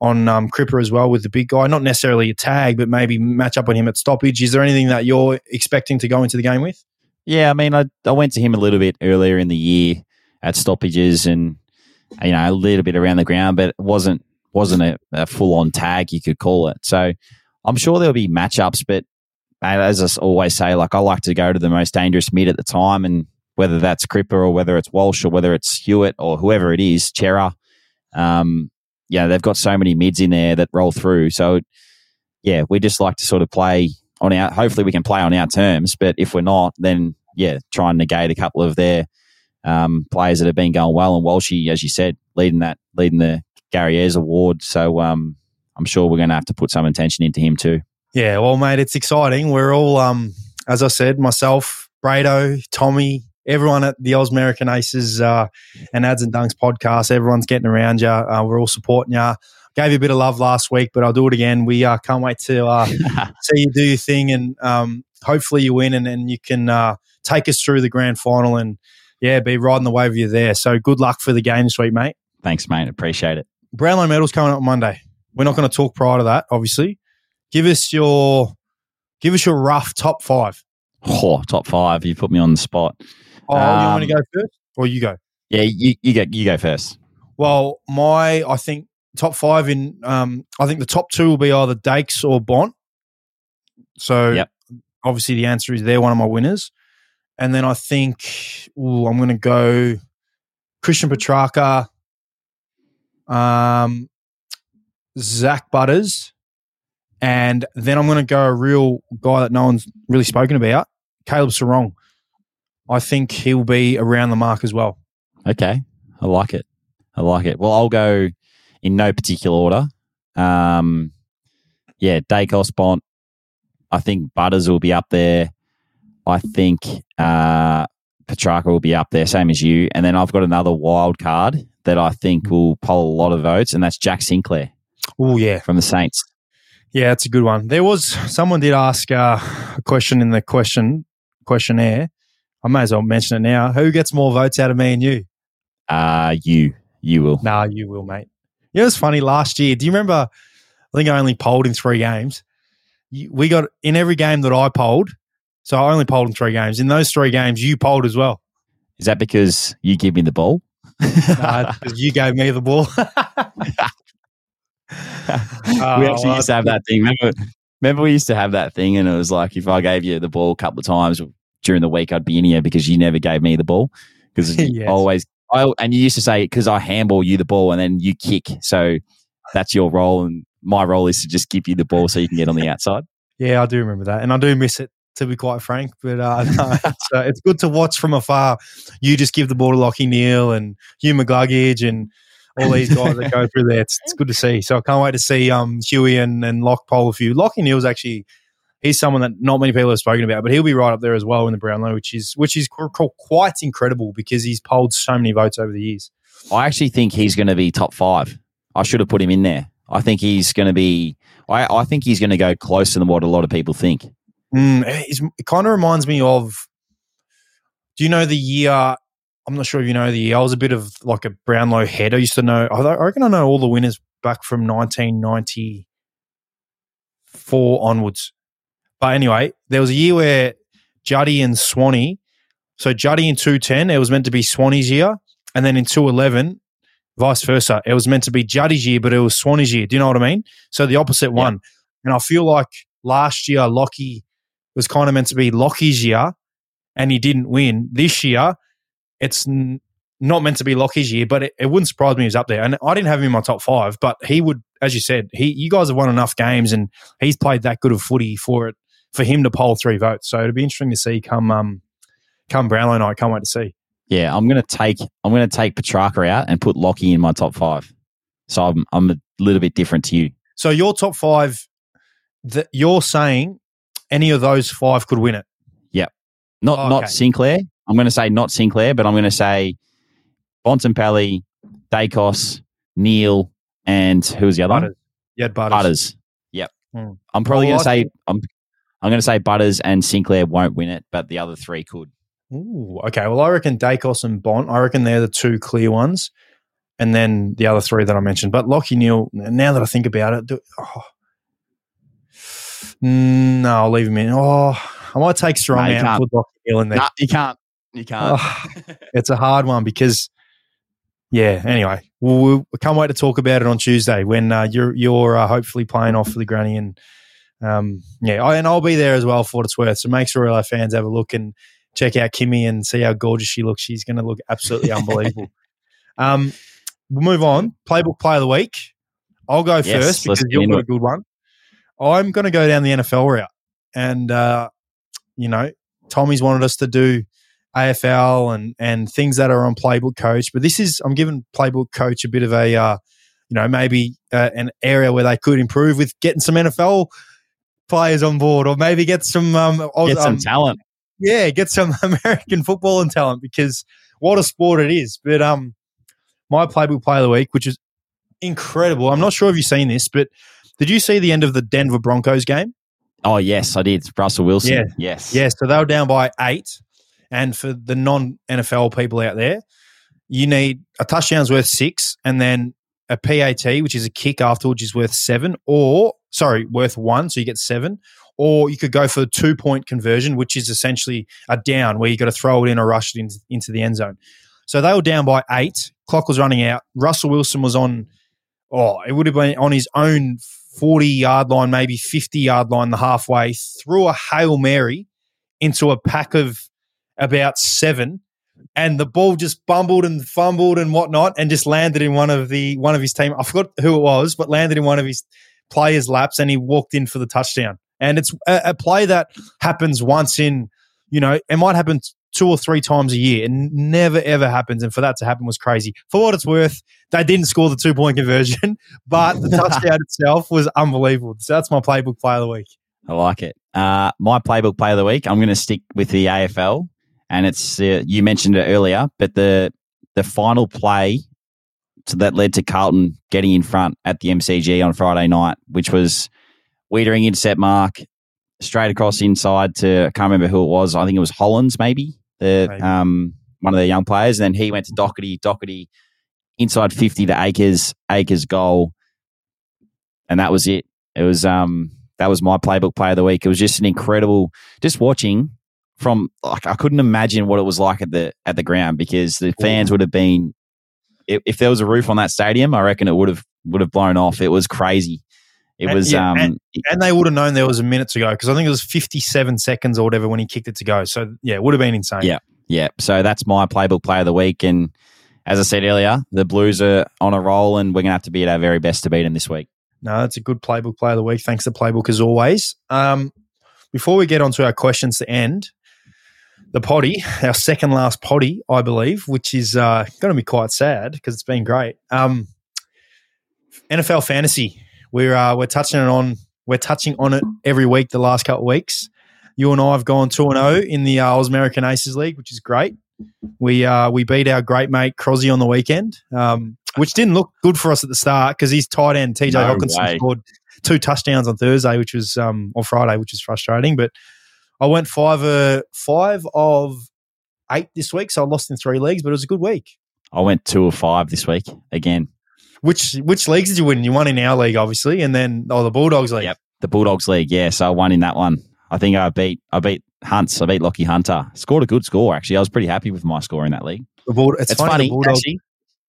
on um, Cripper as well with the big guy. Not necessarily a tag, but maybe match up on him at stoppage. Is there anything that you're expecting to go into the game with? Yeah, I mean, I, I went to him a little bit earlier in the year at stoppages and you know a little bit around the ground, but it wasn't wasn't a, a full on tag you could call it. So I'm sure there'll be matchups, but as I always say, like I like to go to the most dangerous mid at the time, and whether that's Cripper or whether it's Walsh or whether it's Hewitt or whoever it is, Cerra. Um, yeah, they've got so many mids in there that roll through. So yeah, we just like to sort of play on our. Hopefully, we can play on our terms, but if we're not, then yeah, try and negate a couple of their um, players that have been going well. And Walshy, as you said, leading that, leading the Gary Ayres Award. So um, I'm sure we're going to have to put some attention into him too. Yeah, well, mate, it's exciting. We're all, um, as I said, myself, Brado, Tommy, everyone at the Ausmerican Aces uh, and Ads and Dunks podcast. Everyone's getting around you. Uh, we're all supporting you. Gave you a bit of love last week, but I'll do it again. We uh, can't wait to uh, see you do your thing, and um, hopefully you win, and, and you can uh, take us through the grand final and yeah, be riding the wave of you there. So good luck for the game this week, mate. Thanks, mate. Appreciate it. Brownlow medals coming up Monday. We're not going to talk prior to that, obviously. Give us your give us your rough top five. Oh, top five. You put me on the spot. Oh, um, you want to go first, or you go? Yeah, you, you go. You go first. Well, my I think top five in um, I think the top two will be either Dakes or Bont. So Yep. obviously the answer is they're one of my winners. And then I think ooh, I'm going to go Christian Petracca, um, Zak Butters, and then I'm going to go a real guy that no one's really spoken about, Caleb Serong. I think he'll be around the mark as well. Okay, I like it. I like it. Well, I'll go in no particular order. Um, yeah, Daicos Bont. I think Butters will be up there. I think uh, Petracca will be up there, same as you. And then I've got another wild card that I think will poll a lot of votes, and that's Jack Sinclair Oh yeah, from the Saints. Yeah, that's a good one. There was someone did ask uh, a question in the question questionnaire. I may as well mention it now. Who gets more votes out of me and you? Uh, you, you will. Nah, you will, mate. You know, it's funny. Last year, do you remember? I think I only polled in three games. We got in every game that I polled. So I only polled in three games. In those three games, you polled as well. Is that because you give me the ball? Nah, you gave me the ball. we Oh, actually well, used to have that thing. Remember, remember we used to have that thing, and it was like if I gave you the ball a couple of times during the week, I'd be in here because you never gave me the ball because Yes. always. I, and you used to say because I handball you the ball and then you kick, so that's your role, and my role is to just give you the ball so you can get on the outside. Yeah, I do remember that, and I do miss it to be quite frank. But uh, no, it's, uh, it's good to watch from afar. You just give the ball to Lockie Neale and Hugh McGluggage and all these guys that go through there. It's, it's good to see. So I can't wait to see um, Huey and, and Lock poll a few. Lockie Neale's actually he's someone that not many people have spoken about, but he'll be right up there as well in the Brownlow, which is which is qu- qu- quite incredible because he's polled so many votes over the years. I actually think he's going to be top five. I should have put him in there. I think he's going to be. I, I think he's going to go closer than what a lot of people think. Mm, it kind of reminds me of. Do you know the year? I'm not sure if you know the year. I was a bit of like a Brownlow head. I used to know. I reckon I know all the winners back from 1994 onwards. But anyway, there was a year where Juddy and Swanee. So Juddy in 210, it was meant to be Swanee's year, and then in 211, vice versa. It was meant to be Juddy's year, but it was Swanee's year. Do you know what I mean? So the opposite one. And I feel like last year Lockie was kind of meant to be Lockie's year, and he didn't win. This year, it's n- not meant to be Lockie's year, but it, it wouldn't surprise me if he's up there. And I didn't have him in my top five, but he would, as you said, he you guys have won enough games, and he's played that good of footy for it for him to poll three votes. So it'd be interesting to see come um come Brownlow night. Can't wait to see. Yeah, I'm going to take I'm going to take Petracca out and put Lockie in my top five. So I'm I'm a little bit different to you. So your top five, that you're saying any of those five could win it. Yep. Not Okay. not Sinclair. I'm going to say not Sinclair, but I'm going to say Bontempelli, Daicos, Neale, and who's the other one? Yeah, Butters. Butters. Yep. Hmm. I'm probably Well, going to I say think- I'm I'm going to say Butters and Sinclair won't win it, but the other three could. Ooh, okay. Well, I reckon Daicos and Bont. I reckon they're the two clear ones, and then the other three that I mentioned. But Lockie Neale. Now that I think about it, do, oh. No, I'll leave him in. Oh, I might take Serong No, out put Lockie Neale in there. Nah, you can't. You can't. Oh, it's a hard one because, yeah. Anyway, we'll, we'll can't wait to talk about it on Tuesday when uh, you're you're uh, hopefully playing off for the granny and um, yeah, I, and I'll be there as well for what it's worth. So make sure all our fans have a look and check out Kimmy and see how gorgeous she looks. She's going to look absolutely unbelievable. Um, we'll move on. Playbook play of the week. I'll go Yes, first because you've got a good one. I'm going to go down the NFL route, and uh, you know, Tommy's wanted us to do AFL and and things that are on Playbook Coach, but this is I'm giving Playbook Coach a bit of a uh, you know maybe uh, an area where they could improve with getting some NFL players on board, or maybe get some um, Get some um, talent. yeah, get some American football and talent because what a sport it is. But um, my playbook play of the week, which is incredible. I'm not sure if you've seen this, but did you see the end of the Denver Broncos game? Oh yes, I did. Russell Wilson. Yeah. Yes. Yeah, so they were down by eight. And for the non NFL people out there, you need a touchdown's worth six, and then a PAT, which is a kick afterwards, is worth seven, or sorry, worth one, so you get seven. Or you could go for a two point conversion, which is essentially a down where you got to throw it in or rush it into, into the end zone. So they were down by eight. Clock was running out. Russell Wilson was on, oh, it would have been on his own 40 yard line, maybe 50 yard line, the halfway, threw a Hail Mary into a pack of about seven. And the ball just bumbled and fumbled and whatnot, and just landed in one of the one of his team. I forgot who it was, but landed in one of his players' laps, and he walked in for the touchdown. And it's a, a play that happens once in, you know, it might happen two or three times a year. It never ever happens, and for that to happen was crazy. For what it's worth, they didn't score the two point conversion, but the touchdown itself was unbelievable. So that's my playbook play of the week. I like it. Uh, my playbook play of the week. I'm going to stick with the AFL, and it's uh, you mentioned it earlier, but the the final play to, that led to Carlton getting in front at the MCG on Friday night, which was Weitering intercept mark straight across inside to I can't remember who it was. I think it was Hollands, maybe the Maybe. um, one of the young players. And then he went to Docherty. Docherty inside fifty to Acres. Acres goal, and that was it. It was um that was my playbook play of the week. It was just an incredible. Just watching from like I couldn't imagine what it was like at the at the ground because the fans would have been. If, if there was a roof on that stadium, I reckon it would have would have blown off. It was crazy. It And- was yeah, um And they would have known there was a minute to go because I think it was 57 seconds or whatever when he kicked it to go. So, yeah, it would have been insane. Yeah. Yeah, so that's my playbook play of the week. And as I said earlier, the Blues are on a roll, and we're going to have to be at our very best to beat them this week. No, that's a good playbook play of the week. Thanks to Playbook as always. Um, before we get on to our questions to end, the potty, our second last potty, I believe, which is uh, going to be quite sad because it's been great. Um, NFL fantasy, we're uh, we're touching it on. We're touching on it every week the last couple of weeks. You and I have gone two and zero in the uh, Ausmerican Aces League, which is great. We uh, we beat our great mate Crosby on the weekend, um, which didn't look good for us at the start because he's tight end TJ No Hockenson scored two touchdowns on Thursday, which was um, on Friday, which was frustrating. But I went five uh, five of eight this week, so I lost in three leagues, but it was a good week. I went two or five this week again. Which which leagues did you win? You won in our league, obviously, and then oh the Bulldogs league. Yep. The Bulldogs League, yeah. So I won in that one. I think I beat I beat Hunts. I beat Lockie Hunter. Scored a good score actually. I was pretty happy with my score in that league. The Bull, it's, It's, funny, funny, the Bulldogs. actually.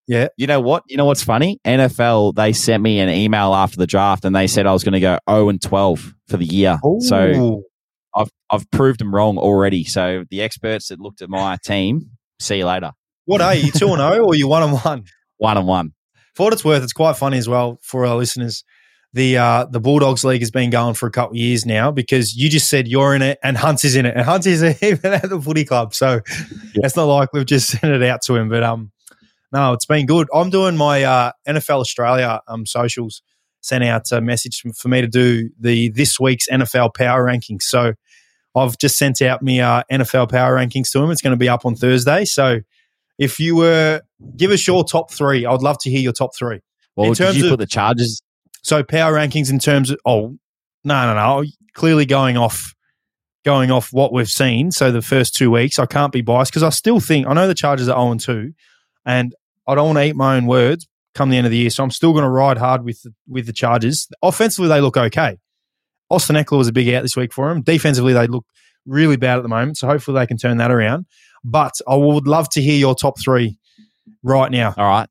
Yeah. You know what? You know what's funny? NFL they sent me an email after the draft and they said I was going to go 0 and 12 for the year. So Ooh. I've I've proved them wrong already. So the experts that looked at my team, see you later. what are you two and zero or you one and one? One and one. For what it's worth, it's quite funny as well for our listeners. The uh, the Bulldogs League has been going for a couple of years now because you just said you're in it and Hunt is in it, and Hunt is even at the footy club. So it's not like we've just sent it out to him. But um, no, it's been good. I'm doing my uh, NFL Australia um socials. Sent out a message for me to do the this week's NFL power rankings. So I've just sent out me uh, NFL power rankings to him. It's going to be up on Thursday. So if you were give us your top three, I'd love to hear your top three. Well, In did terms you of- put the charges? So power rankings in terms of oh no no no clearly going off going off what we've seen. So the first two weeks I can't be biased because I still think I know the Chargers are zero and two, and I don't want to eat my own words come the end of the year. So I'm still going to ride hard with the, with the Chargers. Offensively they look okay. Austin Ekeler was a big out this week for him. Defensively they look really bad at the moment. So hopefully they can turn that around. But I would love to hear your top three right now. All right.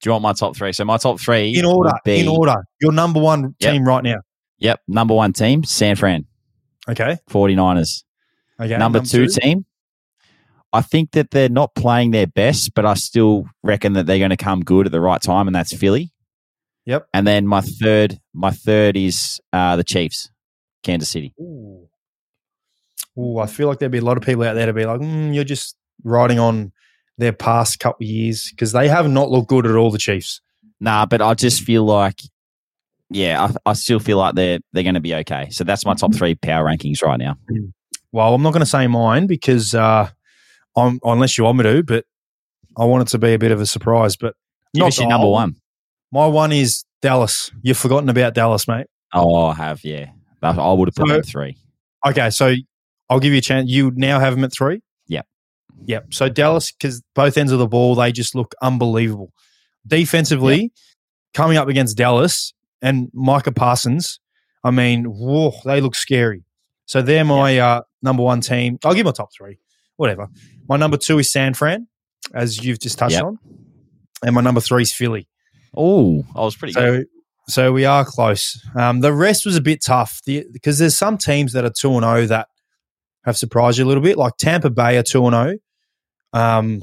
Do you want my top three? So my top three In order, be, in order. Your number one Yep. team right now. Yep. Number one team, San Fran, Okay. 49ers. Okay. number, two, team, I think that they're not playing their best, but I still reckon that they're going to come good at the right time, and that's Philly. Yep. And then my third, my third is uh, the Chiefs, Kansas City. Ooh. Ooh, I feel like there'd be a lot of people out there to be like, mm, you're just riding on their past couple of years because they have not looked good at all, the Chiefs. Nah, but I just feel like, yeah, I, I still feel like they're they're going to be okay. So that's my top three power rankings right now. Well, I'm not going to say mine because uh, I'm, unless you want me to, but I want it to be a bit of a surprise. But us your number one. My one is Dallas. You've forgotten about Dallas, mate. Oh, I have, yeah. I I would have put So- them three. Okay, so I'll give you a chance. You now have them at three? Yep. Yep. So Dallas, because both ends of the ball, they just look unbelievable. Defensively, coming up against Dallas and Micah Parsons, I mean, whoa, they look scary. So they're my uh, number one team. I'll give my top three, whatever. My number two is San Fran, as you've just touched Yep. on. And my number three is Philly. Oh, I was pretty good. So, So we are close. Um, the rest was a bit tough the, because there's some teams that are 2 and 0 that have surprised you a little bit, like Tampa Bay are 2 and 0. Um,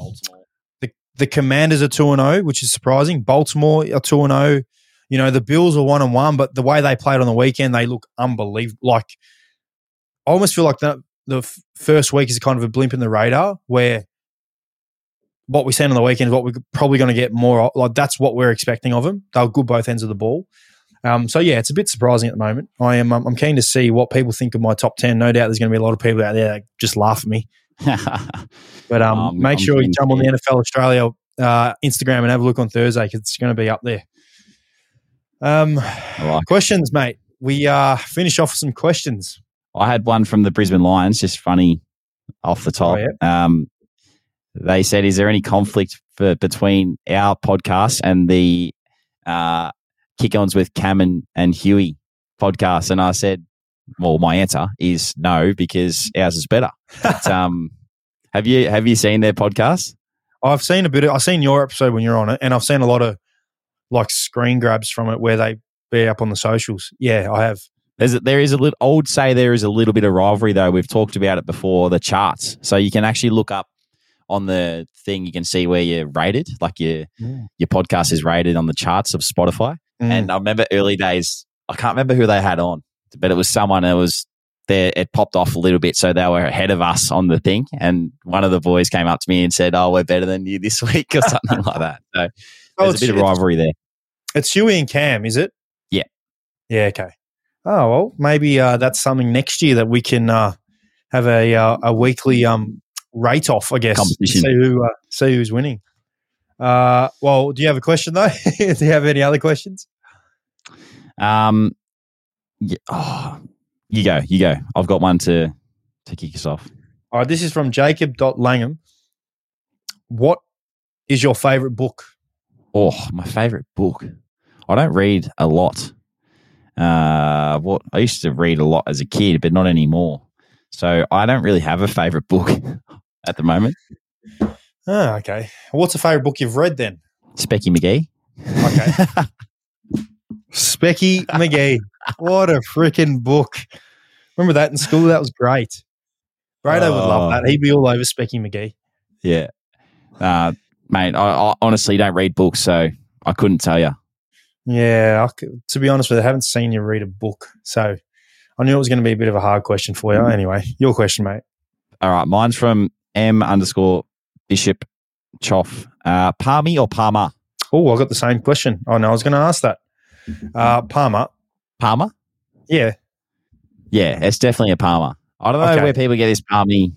the, the Commanders are 2 and 0, which is surprising. Baltimore are 2 and 0. You know, the Bills are 1 and 1, but the way they played on the weekend, they look unbelievable. Like, I almost feel like the, the f- first week is kind of a blimp in the radar where what we seen on the weekend is what we're probably going to get more of. Like, that's what we're expecting of them. They're good both ends of the ball. Um, so yeah, it's a bit surprising at the moment. I am um, I'm keen to see what people think of my top ten. No doubt there's going to be a lot of people out there that just laugh at me. But um, Um, make I'm sure you jump on the NFL Australia uh, Instagram and have a look on Thursday because it's going to be up there. Um, like questions, mate. We uh, finish off with some questions. I had one from the Brisbane Lions, just funny off the top. Oh, um, they said, "Is there any conflict for, between our podcast and the uh, Kick-Ons with Cam and, and Huey podcast?" And I said, "Well, my answer is no because ours is better." But, um, have you have you seen their podcast? I've seen a bit. Of, I've seen your episode when you're on it, and I've seen a lot of like screen grabs from it where they be up on the socials. Yeah, I have. There's a, there is a little. I would say there is a little bit of rivalry though. We've talked about it before. The charts, so you can actually look up on the thing. You can see where you're rated. Like your your podcast is rated on the charts of Spotify. Mm. And I remember early days. I can't remember who they had on, but it was someone that was there. It popped off a little bit, so they were ahead of us on the thing. And one of the boys came up to me and said, "Oh, we're better than you this week," or something like that. So Oh, there's a bit of rivalry there. it's Huey and Cam, is it? Yeah. Yeah. Okay. Oh well, maybe uh, that's something next year that we can uh, have a uh, a weekly um, rate off. I guess Competition. see who uh, see who's winning. Uh, well, do you have a question though? do you have any other questions? Um, yeah, oh, you go, you go. I've got one to to kick us off. All right, this is from Jacob.Langham. What is your favorite book? Oh, my favorite book. I don't read a lot. Uh, what I used to read a lot as a kid, but not anymore. So I don't really have a favorite book at the moment. Ah, okay. What's a favorite book you've read then? Specky McGee. Okay. Specky McGee. What a freaking book. Remember that in school? That was great. Brado would love Oh. that. He'd be all over Specky McGee. yeah, uh, mate. I, I honestly don't read books, so I couldn't tell you. Yeah, I c to be honest with you, I haven't seen you read a book. So I knew it was going to be a bit of a hard question for you. Anyway, your question, mate. All right, mine's from M underscore Bishop Choff. Uh, Palmy or Palmer? Oh, I got the same question. Oh, no, I was going to ask that. Uh, Palmer. Palmer? Yeah. Yeah, it's definitely a Palmer. I don't know Okay. where people get this Palmy.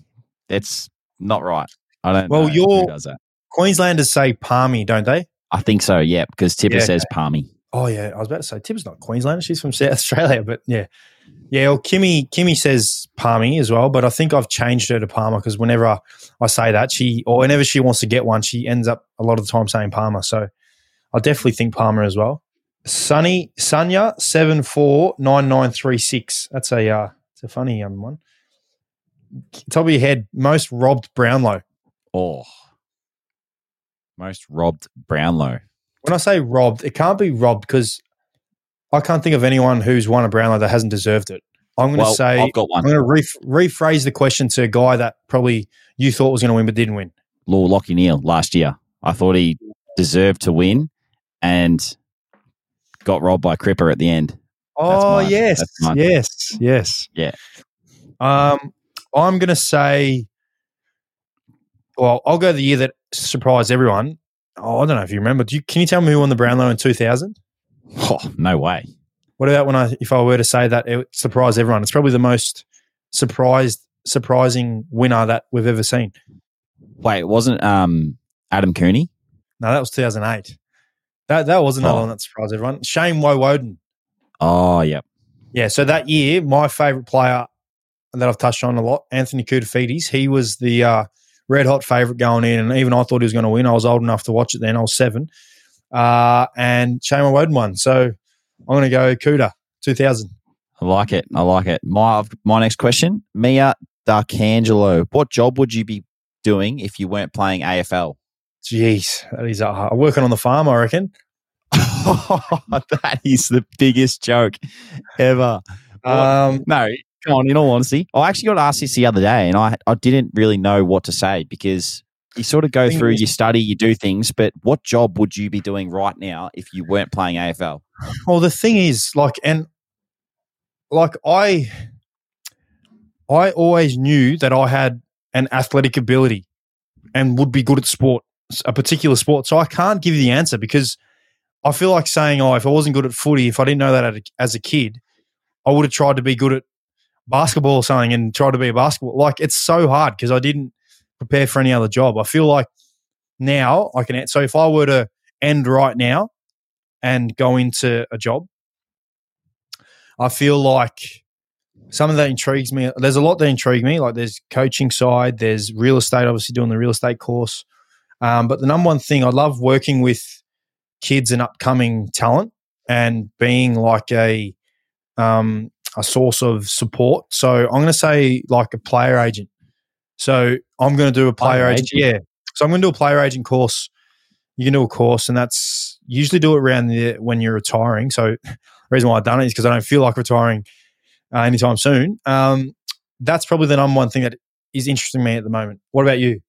It's not right. I don't. Well, know you're- who does that. Queenslanders say Palmy, don't they? I think so. Yeah, because Tipper Yeah, says Palmy. Oh yeah, I was about to say Tip's not Queenslander. She's from South Australia, but yeah, yeah. Well, Kimmy, Kimmy says Palmy as well, but I think I've changed her to Palmer because whenever I, I say that, she or whenever she wants to get one, she ends up a lot of the time saying Palmer. So I definitely think Palmer as well. Sunny Sunya seven four nine nine three six. That's a uh, it's a funny um, one. Top of your head, most robbed Brownlow. Oh, most robbed Brownlow. When I say robbed, it can't be robbed because I can't think of anyone who's won a Brownlow that hasn't deserved it. I'm going to Well, say I've got I'm going to ref- rephrase the question to a guy that probably you thought was going to win but didn't win. Law Lockie Neale last year. I thought he deserved to win, and got robbed by Cripper at the end. Oh yes, yes, yes. Yeah. Um, I'm going to say. Well, I'll go the year that surprised everyone. Oh, I don't know if you remember. Do you, can you tell me who won the Brownlow in 2000? Oh, no way. What about when I, if I were to say that it surprised everyone? It's probably the most surprised, surprising winner that we've ever seen. Wait, it wasn't um Adam Cooney? No, that was 2008. That that was another Oh. one that surprised everyone. Shane Woewodin. Oh, yep. Yeah, so that year, my favourite player that I've touched on a lot, Anthony Koutoufides, he was the uh, red hot favourite going in, and even I thought he was going to win. I was old enough to watch it then. I was seven, uh, and Shane Woewodin won. So I'm going to go Kouta, 2000. I like it. I like it. My my next question, Mia D'Arcangelo. What job would you be doing if you weren't playing AFL? Jeez, that is uh, working on the farm, I reckon. that is the biggest joke ever. Um, No, on. In all honesty, I actually got asked this the other day, and I I didn't really know what to say because you sort of go through, you study, you do things, but what job would you be doing right now if you weren't playing AFL? Well, the thing is, like, and like I, I always knew that I had an athletic ability and would be good at sport, a particular sport. So I can't give you the answer because I feel like saying, "Oh, if I wasn't good at footy, if I didn't know that as a kid, I would have tried to be good at basketball or something and try to be a basketball." Like, it's so hard because I didn't prepare for any other job. I feel like now I can. So if I were to end right now and go into a job. I feel like some of that intrigues me. There's a lot that intrigue me. Like there's coaching side, there's real estate, obviously doing the real estate course. Um, but the number one thing I love working with kids and upcoming talent and being like a um, a source of support. So I'm going to say like a player agent. So I'm going to do a player, Player agent. agent. Yeah. So I'm going to do a player agent course. You can do a course, and that's usually do it around the when you're retiring. So the reason why I've done it is because I don't feel like retiring uh, anytime soon. Um, that's probably the number one thing that is interesting me at the moment. What about you?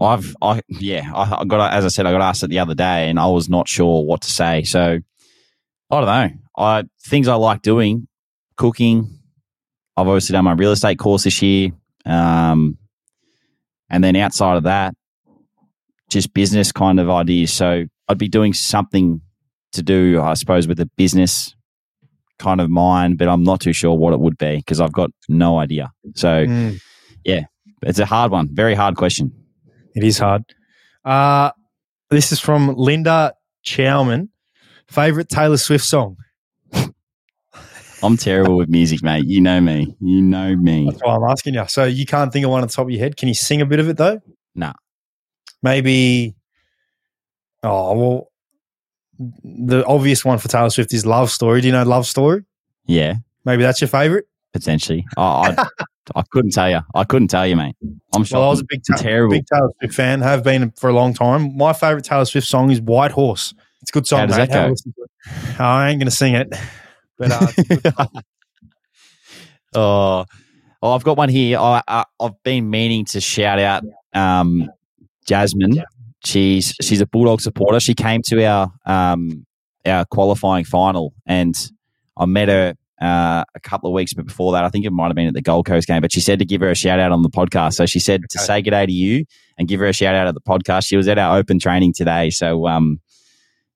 I've, I, yeah, I, I got, as I said, I got asked it the other day, and I was not sure what to say. So I don't know. I things I like doing, cooking. I've obviously done my real estate course this year, um, and then outside of that, just business kind of ideas. So I'd be doing something to do, I suppose, with a business kind of mind, but I'm not too sure what it would be because I've got no idea. So Mm, it's a hard one, very hard question. it is hard. Uh, this is from Linda Chowman. Favorite Taylor Swift song? I'm terrible with music, mate. You know me. You know me. That's why I'm asking you. So you can't think of one on the top of your head. Can you sing a bit of it though? Nah. Maybe. Oh well, the obvious one for Taylor Swift is "Love Story." Do you know "Love Story"? Yeah, Maybe that's your favorite. potentially. I, I, I couldn't tell you. I couldn't tell you, mate. I'm sure. Well, I was a big, Ta- terrible. big Taylor Swift fan. Have been for a long time. My favorite Taylor Swift song is "White Horse." It's a good song. How does mate. that go? listen to it. I ain't going to sing it, but uh, it's a good song. oh, oh, I've got one here. I, I, I've been meaning to shout out um, Jasmine. She's she's a Bulldog supporter. She came to our um, our qualifying final, and I met her uh, a couple of weeks before that. I think it might have been at the Gold Coast game, but she said to give her a shout out on the podcast. So she said to say good day to you and give her a shout out at the podcast. She was at our open training today, so um,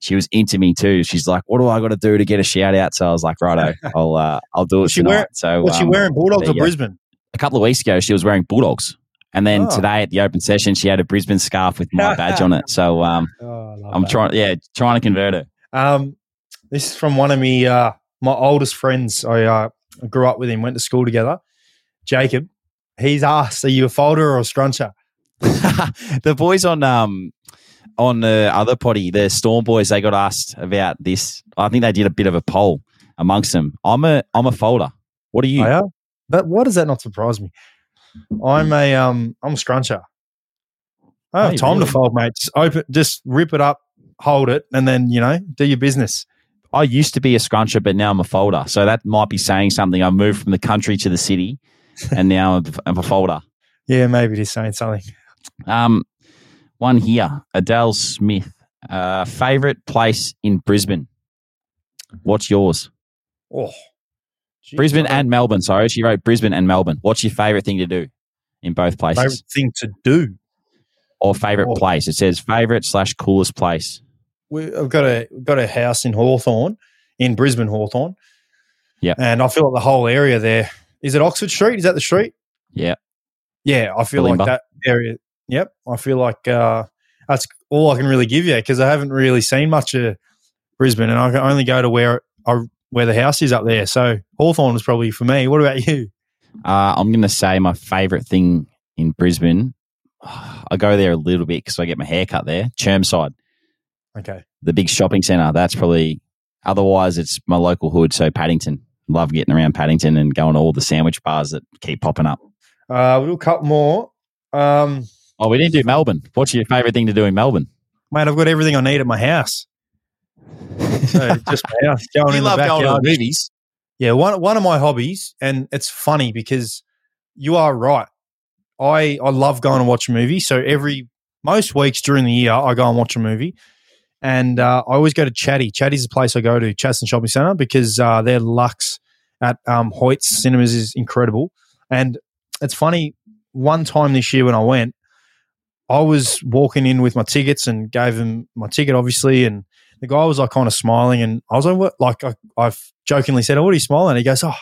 she was into me too. She's like, "What do I got to do to get a shout out?" So I was like, "Righto, I'll uh, I'll do it she tonight." wear- so Was she um, wearing Bulldogs or. Brisbane? a couple of weeks ago, she was wearing Bulldogs. And then Oh. today at the open session, she had a Brisbane scarf with my badge on it. So um, Oh, I'm trying, yeah, trying to convert her. Um, this is from one of me, uh, my oldest friends. I uh, grew up with him, went to school together. Jacob. He's asked, "Are you a folder or a scruncher?" the boys on um on the other potty, the Storm boys, they got asked about this. I think they did a bit of a poll amongst them. I'm a I'm a folder. What are you? Oh, yeah? But why does that not surprise me? I'm a um, I'm a scruncher. I Hey, time really? to fold, mate. Just open, just rip it up, hold it, and then you know do your business. I used to be a scruncher, but now I'm a folder. So that might be saying something. I moved from the country to the city, and now I'm- I'm a folder. Yeah, maybe it is saying something. Um, one here, Adele Smith. Uh, favorite place in Brisbane? What's yours? Oh, Jeez, Brisbane and Melbourne. Sorry, she wrote Brisbane and Melbourne. What's your favorite thing to do in both places, favorite thing to do. or favorite Oh. place? It says favorite slash coolest place. we, I've got a got a house in Hawthorne, in Brisbane, Hawthorne. Yeah. and I feel like the whole area there is it Oxford Street? Is that the street? Yeah. yeah. I feel like that area. Yep, I feel like uh, that's all I can really give you because I haven't really seen much of Brisbane, and I can only go to where I, where the house is up there. So Hawthorne is probably for me. What about you? Uh, I'm going to say my favorite thing in Brisbane. I go there a little bit because I get my hair cut there. Chermside, Okay, the big shopping centre. That's probably. Otherwise, it's my local hood. So Paddington. Love getting around Paddington and going to all the sandwich bars that keep popping up. uh, we'll couple more. Um, Oh, we didn't do Melbourne. What's your favorite thing to do in Melbourne? mate, I've got everything I need at my house. So just yeah, going you in love the going to backyard. the movies. Yeah, one one of my hobbies, and it's funny because you are right. I I love going to watch a movie. So every most weeks during the year, I go and watch a movie, and uh, I always go to Chatty. Chatty's the place I go to, Chadstone Shopping Centre, because uh, their Lux at um, Hoyt's Cinemas is incredible. And it's funny. One time this year when I went, I was walking in with my tickets and gave him my ticket, obviously, and the guy was like kind of smiling, and I was like, "What?" Like I, I've jokingly said, "Oh, what are you smiling?" He goes, "Oh,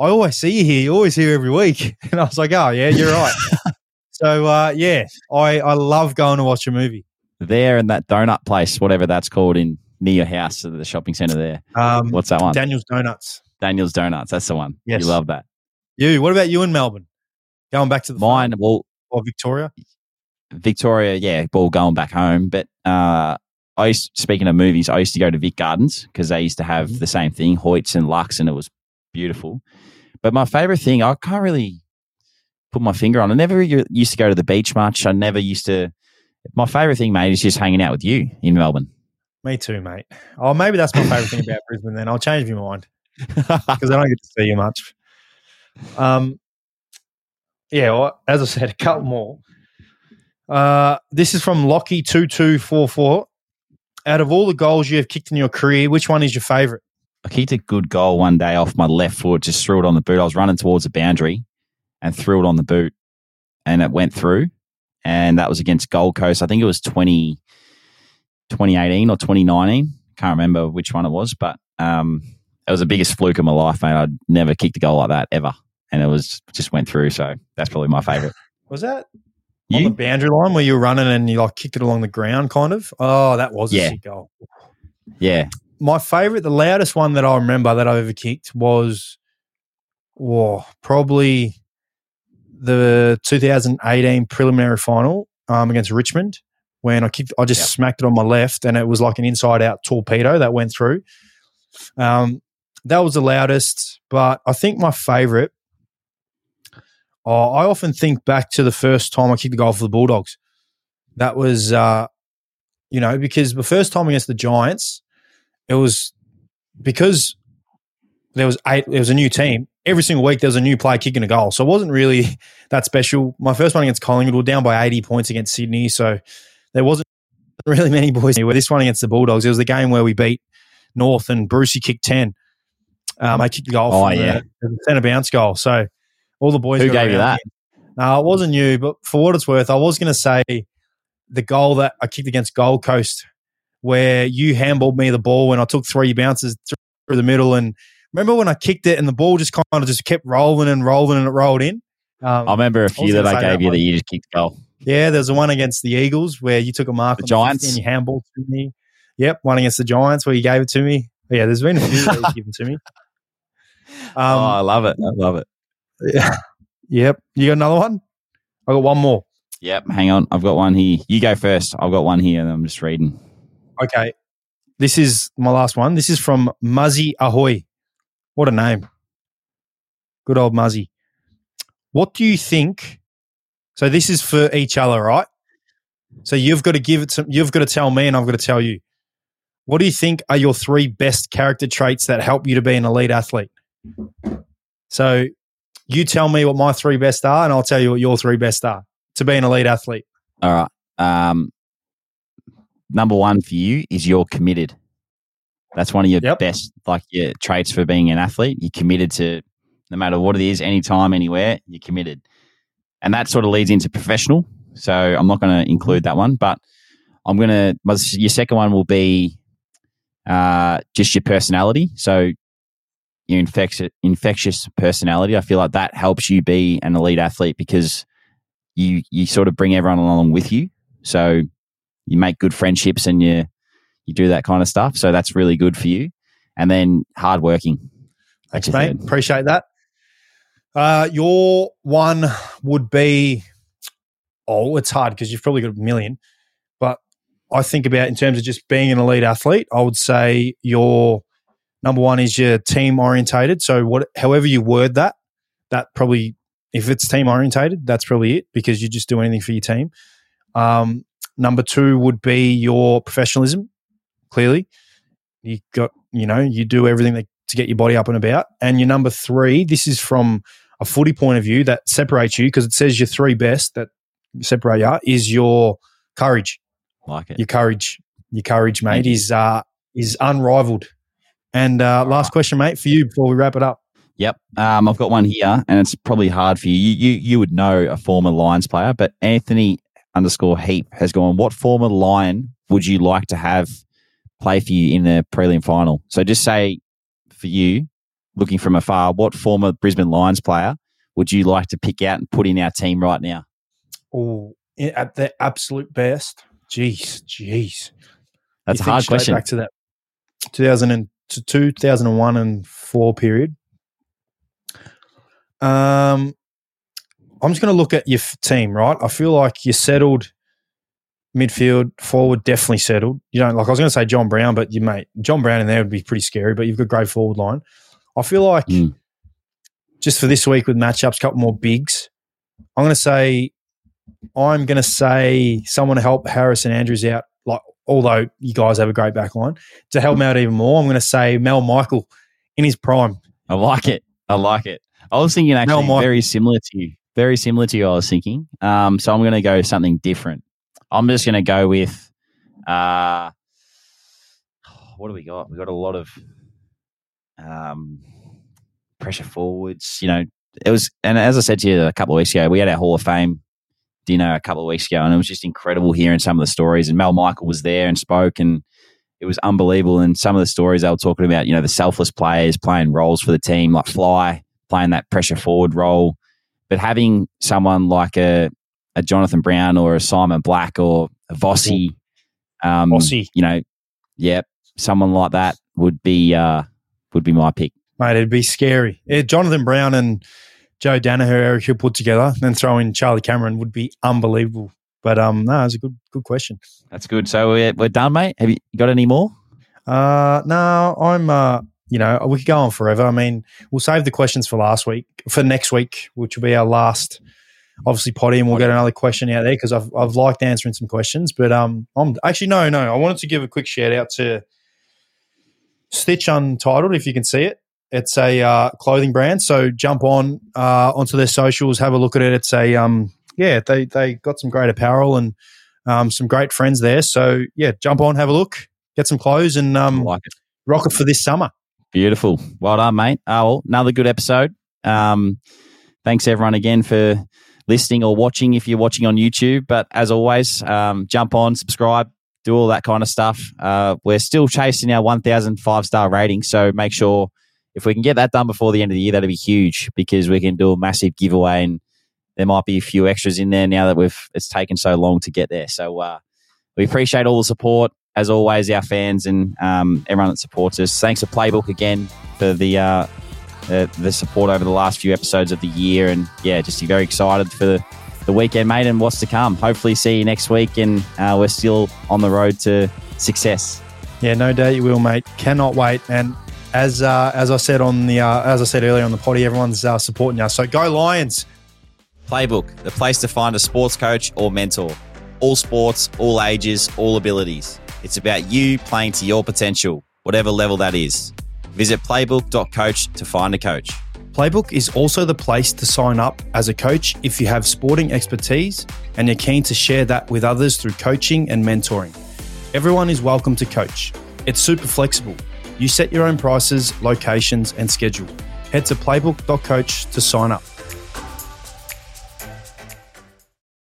I always see you here. You're always here every week." And I was like, "Oh, yeah, you're right." so uh, yeah, I I love going to watch a movie. There in that donut place, whatever that's called, in near your house, the shopping centre there. Um, What's that one? Daniel's Donuts. Daniel's Donuts. That's the one. Yes. You love that. You. What about you in Melbourne? Going back to the Mine, farm well, or Victoria? Victoria, yeah, ball going back home. But uh, I used, speaking of movies, I used to go to Vic Gardens because they used to have Mhm. the same thing, Hoyts and Lux, and it was beautiful. But my favorite thing, I can't really put my finger on. I never used to go to the beach much. I never used to. My favorite thing, mate, is just hanging out with you in Melbourne. Me too, mate. Oh, maybe that's my favorite thing about Brisbane. Then I'll change my mind because I don't get to see you much. Um, yeah. Well, as I said, a couple more. Uh, this is from Lockie two two four four. Out of all the goals you have kicked in your career, which one is your favourite? I kicked a good goal one day off my left foot, just threw it on the boot. I was running towards the boundary and threw it on the boot and it went through. And that was against Gold Coast. I think it was 20, 2018 or 2019. Can't remember which one it was, but um, it was the biggest fluke of my life, mate. I'd never kicked a goal like that ever. And it was just went through. So that's probably my favorite. Was that on the boundary line where you were running and you like kicked it along the ground, kind of? Oh, that was a Yeah. sick goal. Yeah. my favorite, the loudest one that I remember that I ever kicked was, whoa, probably the 2018 preliminary final um, against Richmond when I kicked, I just Yep. smacked it on my left and it was like an inside out torpedo that went through. Um, that was the loudest, but I think my favorite. Oh, I often think back to the first time I kicked the goal for the Bulldogs. That was, uh, you know, because the first time against the Giants, it was because there was eight. There was a new team every single week. There was a new player kicking a goal, so it wasn't really that special. My first one against Collingwood, we were down by eighty points against Sydney, so there wasn't really many boys. Where this one against the Bulldogs, it was the game where we beat North and Brucey kicked ten. Um, I kicked the goal. Oh, from yeah. the, the centre bounce goal. So all the boys. Who gave you that? No, it wasn't you, but for what it's worth, I was going to say the goal that I kicked against Gold Coast, where you handballed me the ball when I took three bounces through the middle. And remember when I kicked it and the ball just kind of just kept rolling and rolling and it rolled in? Um, I remember a few gonna that I gave that you that you just kicked a goal. yeah, there's the one against the Eagles where you took a mark The Giants? and you handballed to me. Yep, one against the Giants where you gave it to me. Yeah, there's been a few that you've given to me. oh, I Um, love it. I love it. Yeah. Yep. You got another one? I got one more. Yep. Hang on. I've got one here. You go first. I've got one here and I'm just reading. Okay. This is my last one. This is from Muzzy Ahoy. What a name. Good old Muzzy. What do you think? So this is for each other, right? So you've got to give it to you've got to tell me and I've got to tell you. What do you think are your three best character traits that help you to be an elite athlete? So you tell me what my three best are and I'll tell you what your three best are to be an elite athlete. All right. Um, number one for you is you're committed. That's one of your Yep. best, like your traits for being an athlete. You're committed to no matter what it is, anytime, anywhere. You're committed, and that sort of leads into professional. So I'm not going to include that one, but I'm going to. Your second one will be uh, just your personality. So your infectious, infectious personality. I feel like that helps you be an elite athlete because you you sort of bring everyone along with you. So you make good friendships and you you do that kind of stuff. So that's really good for you. And then hardworking. Thanks, That's mate. third. Appreciate that. Uh, your one would be, oh, it's hard because you've probably got a million. But I think about in terms of just being an elite athlete, I would say your number one is your team orientated. So what, however you word that, that probably, if it's team orientated, that's probably it because you just do anything for your team. Um, number two would be your professionalism, clearly. You got, you know, you do everything that, to get your body up and about. And your number three, this is from a footy point of view that separates you because it says your three best that separate you is your courage. Like it. Your courage, your courage, mate, is uh, is unrivaled. And uh, last question, mate, for you before we wrap it up. Yep. Um, I've got one here, and it's probably hard for you. You you, you would know a former Lions player, but Anthony underscore Heap has gone. What former Lion would you like to have play for you in the prelim final? So just say for you, looking from afar, what former Brisbane Lions player would you like to pick out and put in our team right now? Oh, at the absolute best. Jeez, jeez. That's You a hard question. Back to that 2002, 2001 and 4 period. Um, I'm just going to look at your f- team, right? I feel like you're settled midfield, forward, definitely settled. You don't like, I was going to say John Brown, but you, mate, John Brown in there would be pretty scary, but you've got great forward line. I feel like Mm. just for this week with matchups, a couple more bigs. I'm going to say, I'm going to say someone to help Harris and Andrews out. Although you guys have a great back line, to help them out even more, I'm going to say Mal Michael in his prime. I like it. I like it. I was thinking actually Mike- very similar to you. Very similar to you, I was thinking. Um, so I'm going to go something different. I'm just going to go with, uh, what do we got? We got a lot of um, pressure forwards. You know, it was, and as I said to you a couple of weeks ago, we had our Hall of Fame dinner a couple of weeks ago, and it was just incredible hearing some of the stories. And Mal Michael was there and spoke, and it was unbelievable. And some of the stories they were talking about, you know, the selfless players playing roles for the team, like Fly playing that pressure forward role, but having someone like a, a Jonathan Brown or a Simon Black or a Vossi, um, Vossi. you know, yep, someone like that would be uh, would be my pick. Mate, it'd be scary. Yeah, Jonathan Brown and Joe Daniher, Eric Hill put together, then throw in Charlie Cameron would be unbelievable. But um, no, it's a good good question. That's good. So we're, we're done, mate. Have you got any more? Uh, no, I'm uh, you know, we could go on forever. I mean, we'll save the questions for last week, for next week, which will be our last, obviously, potty, and we'll get another question out there because I've I've liked answering some questions. But um, I'm actually no, no, I wanted to give a quick shout out to Stitch Untitled, if you can see it. It's a uh, clothing brand, so jump on uh, onto their socials, have a look at it. It's a um, yeah, they they got some great apparel and um, some great friends there. So yeah, jump on, have a look, get some clothes, and um, like it. rock it for this summer. Beautiful. Well done, mate. Oh, well, another good episode. Um, thanks everyone again for listening or watching if you're watching on YouTube. But as always, um, jump on, subscribe, do all that kind of stuff. Uh, we're still chasing our 1,000 five star rating. So make sure if we can get that done before the end of the year, that'd be huge because we can do a massive giveaway and there might be a few extras in there now that we've it's taken so long to get there. So uh, we appreciate all the support as always, our fans and um, everyone that supports us. Thanks to Playbook again for the, uh, the the support over the last few episodes of the year, and yeah, just very excited for the, the weekend, mate, and what's to come. Hopefully, see you next week, and uh, we're still on the road to success. Yeah, no doubt you will, mate. Cannot wait. And as uh, as I said on the uh, as I said earlier on the potty, everyone's uh, supporting us. So go Lions! Playbook, the place to find a sports coach or mentor. All sports, all ages, all abilities. It's about you playing to your potential, whatever level that is. Visit playbook.coach to find a coach. Playbook is also the place to sign up as a coach if you have sporting expertise and you're keen to share that with others through coaching and mentoring. Everyone is welcome to coach. It's super flexible. You set your own prices, locations, and schedule. Head to playbook.coach to sign up.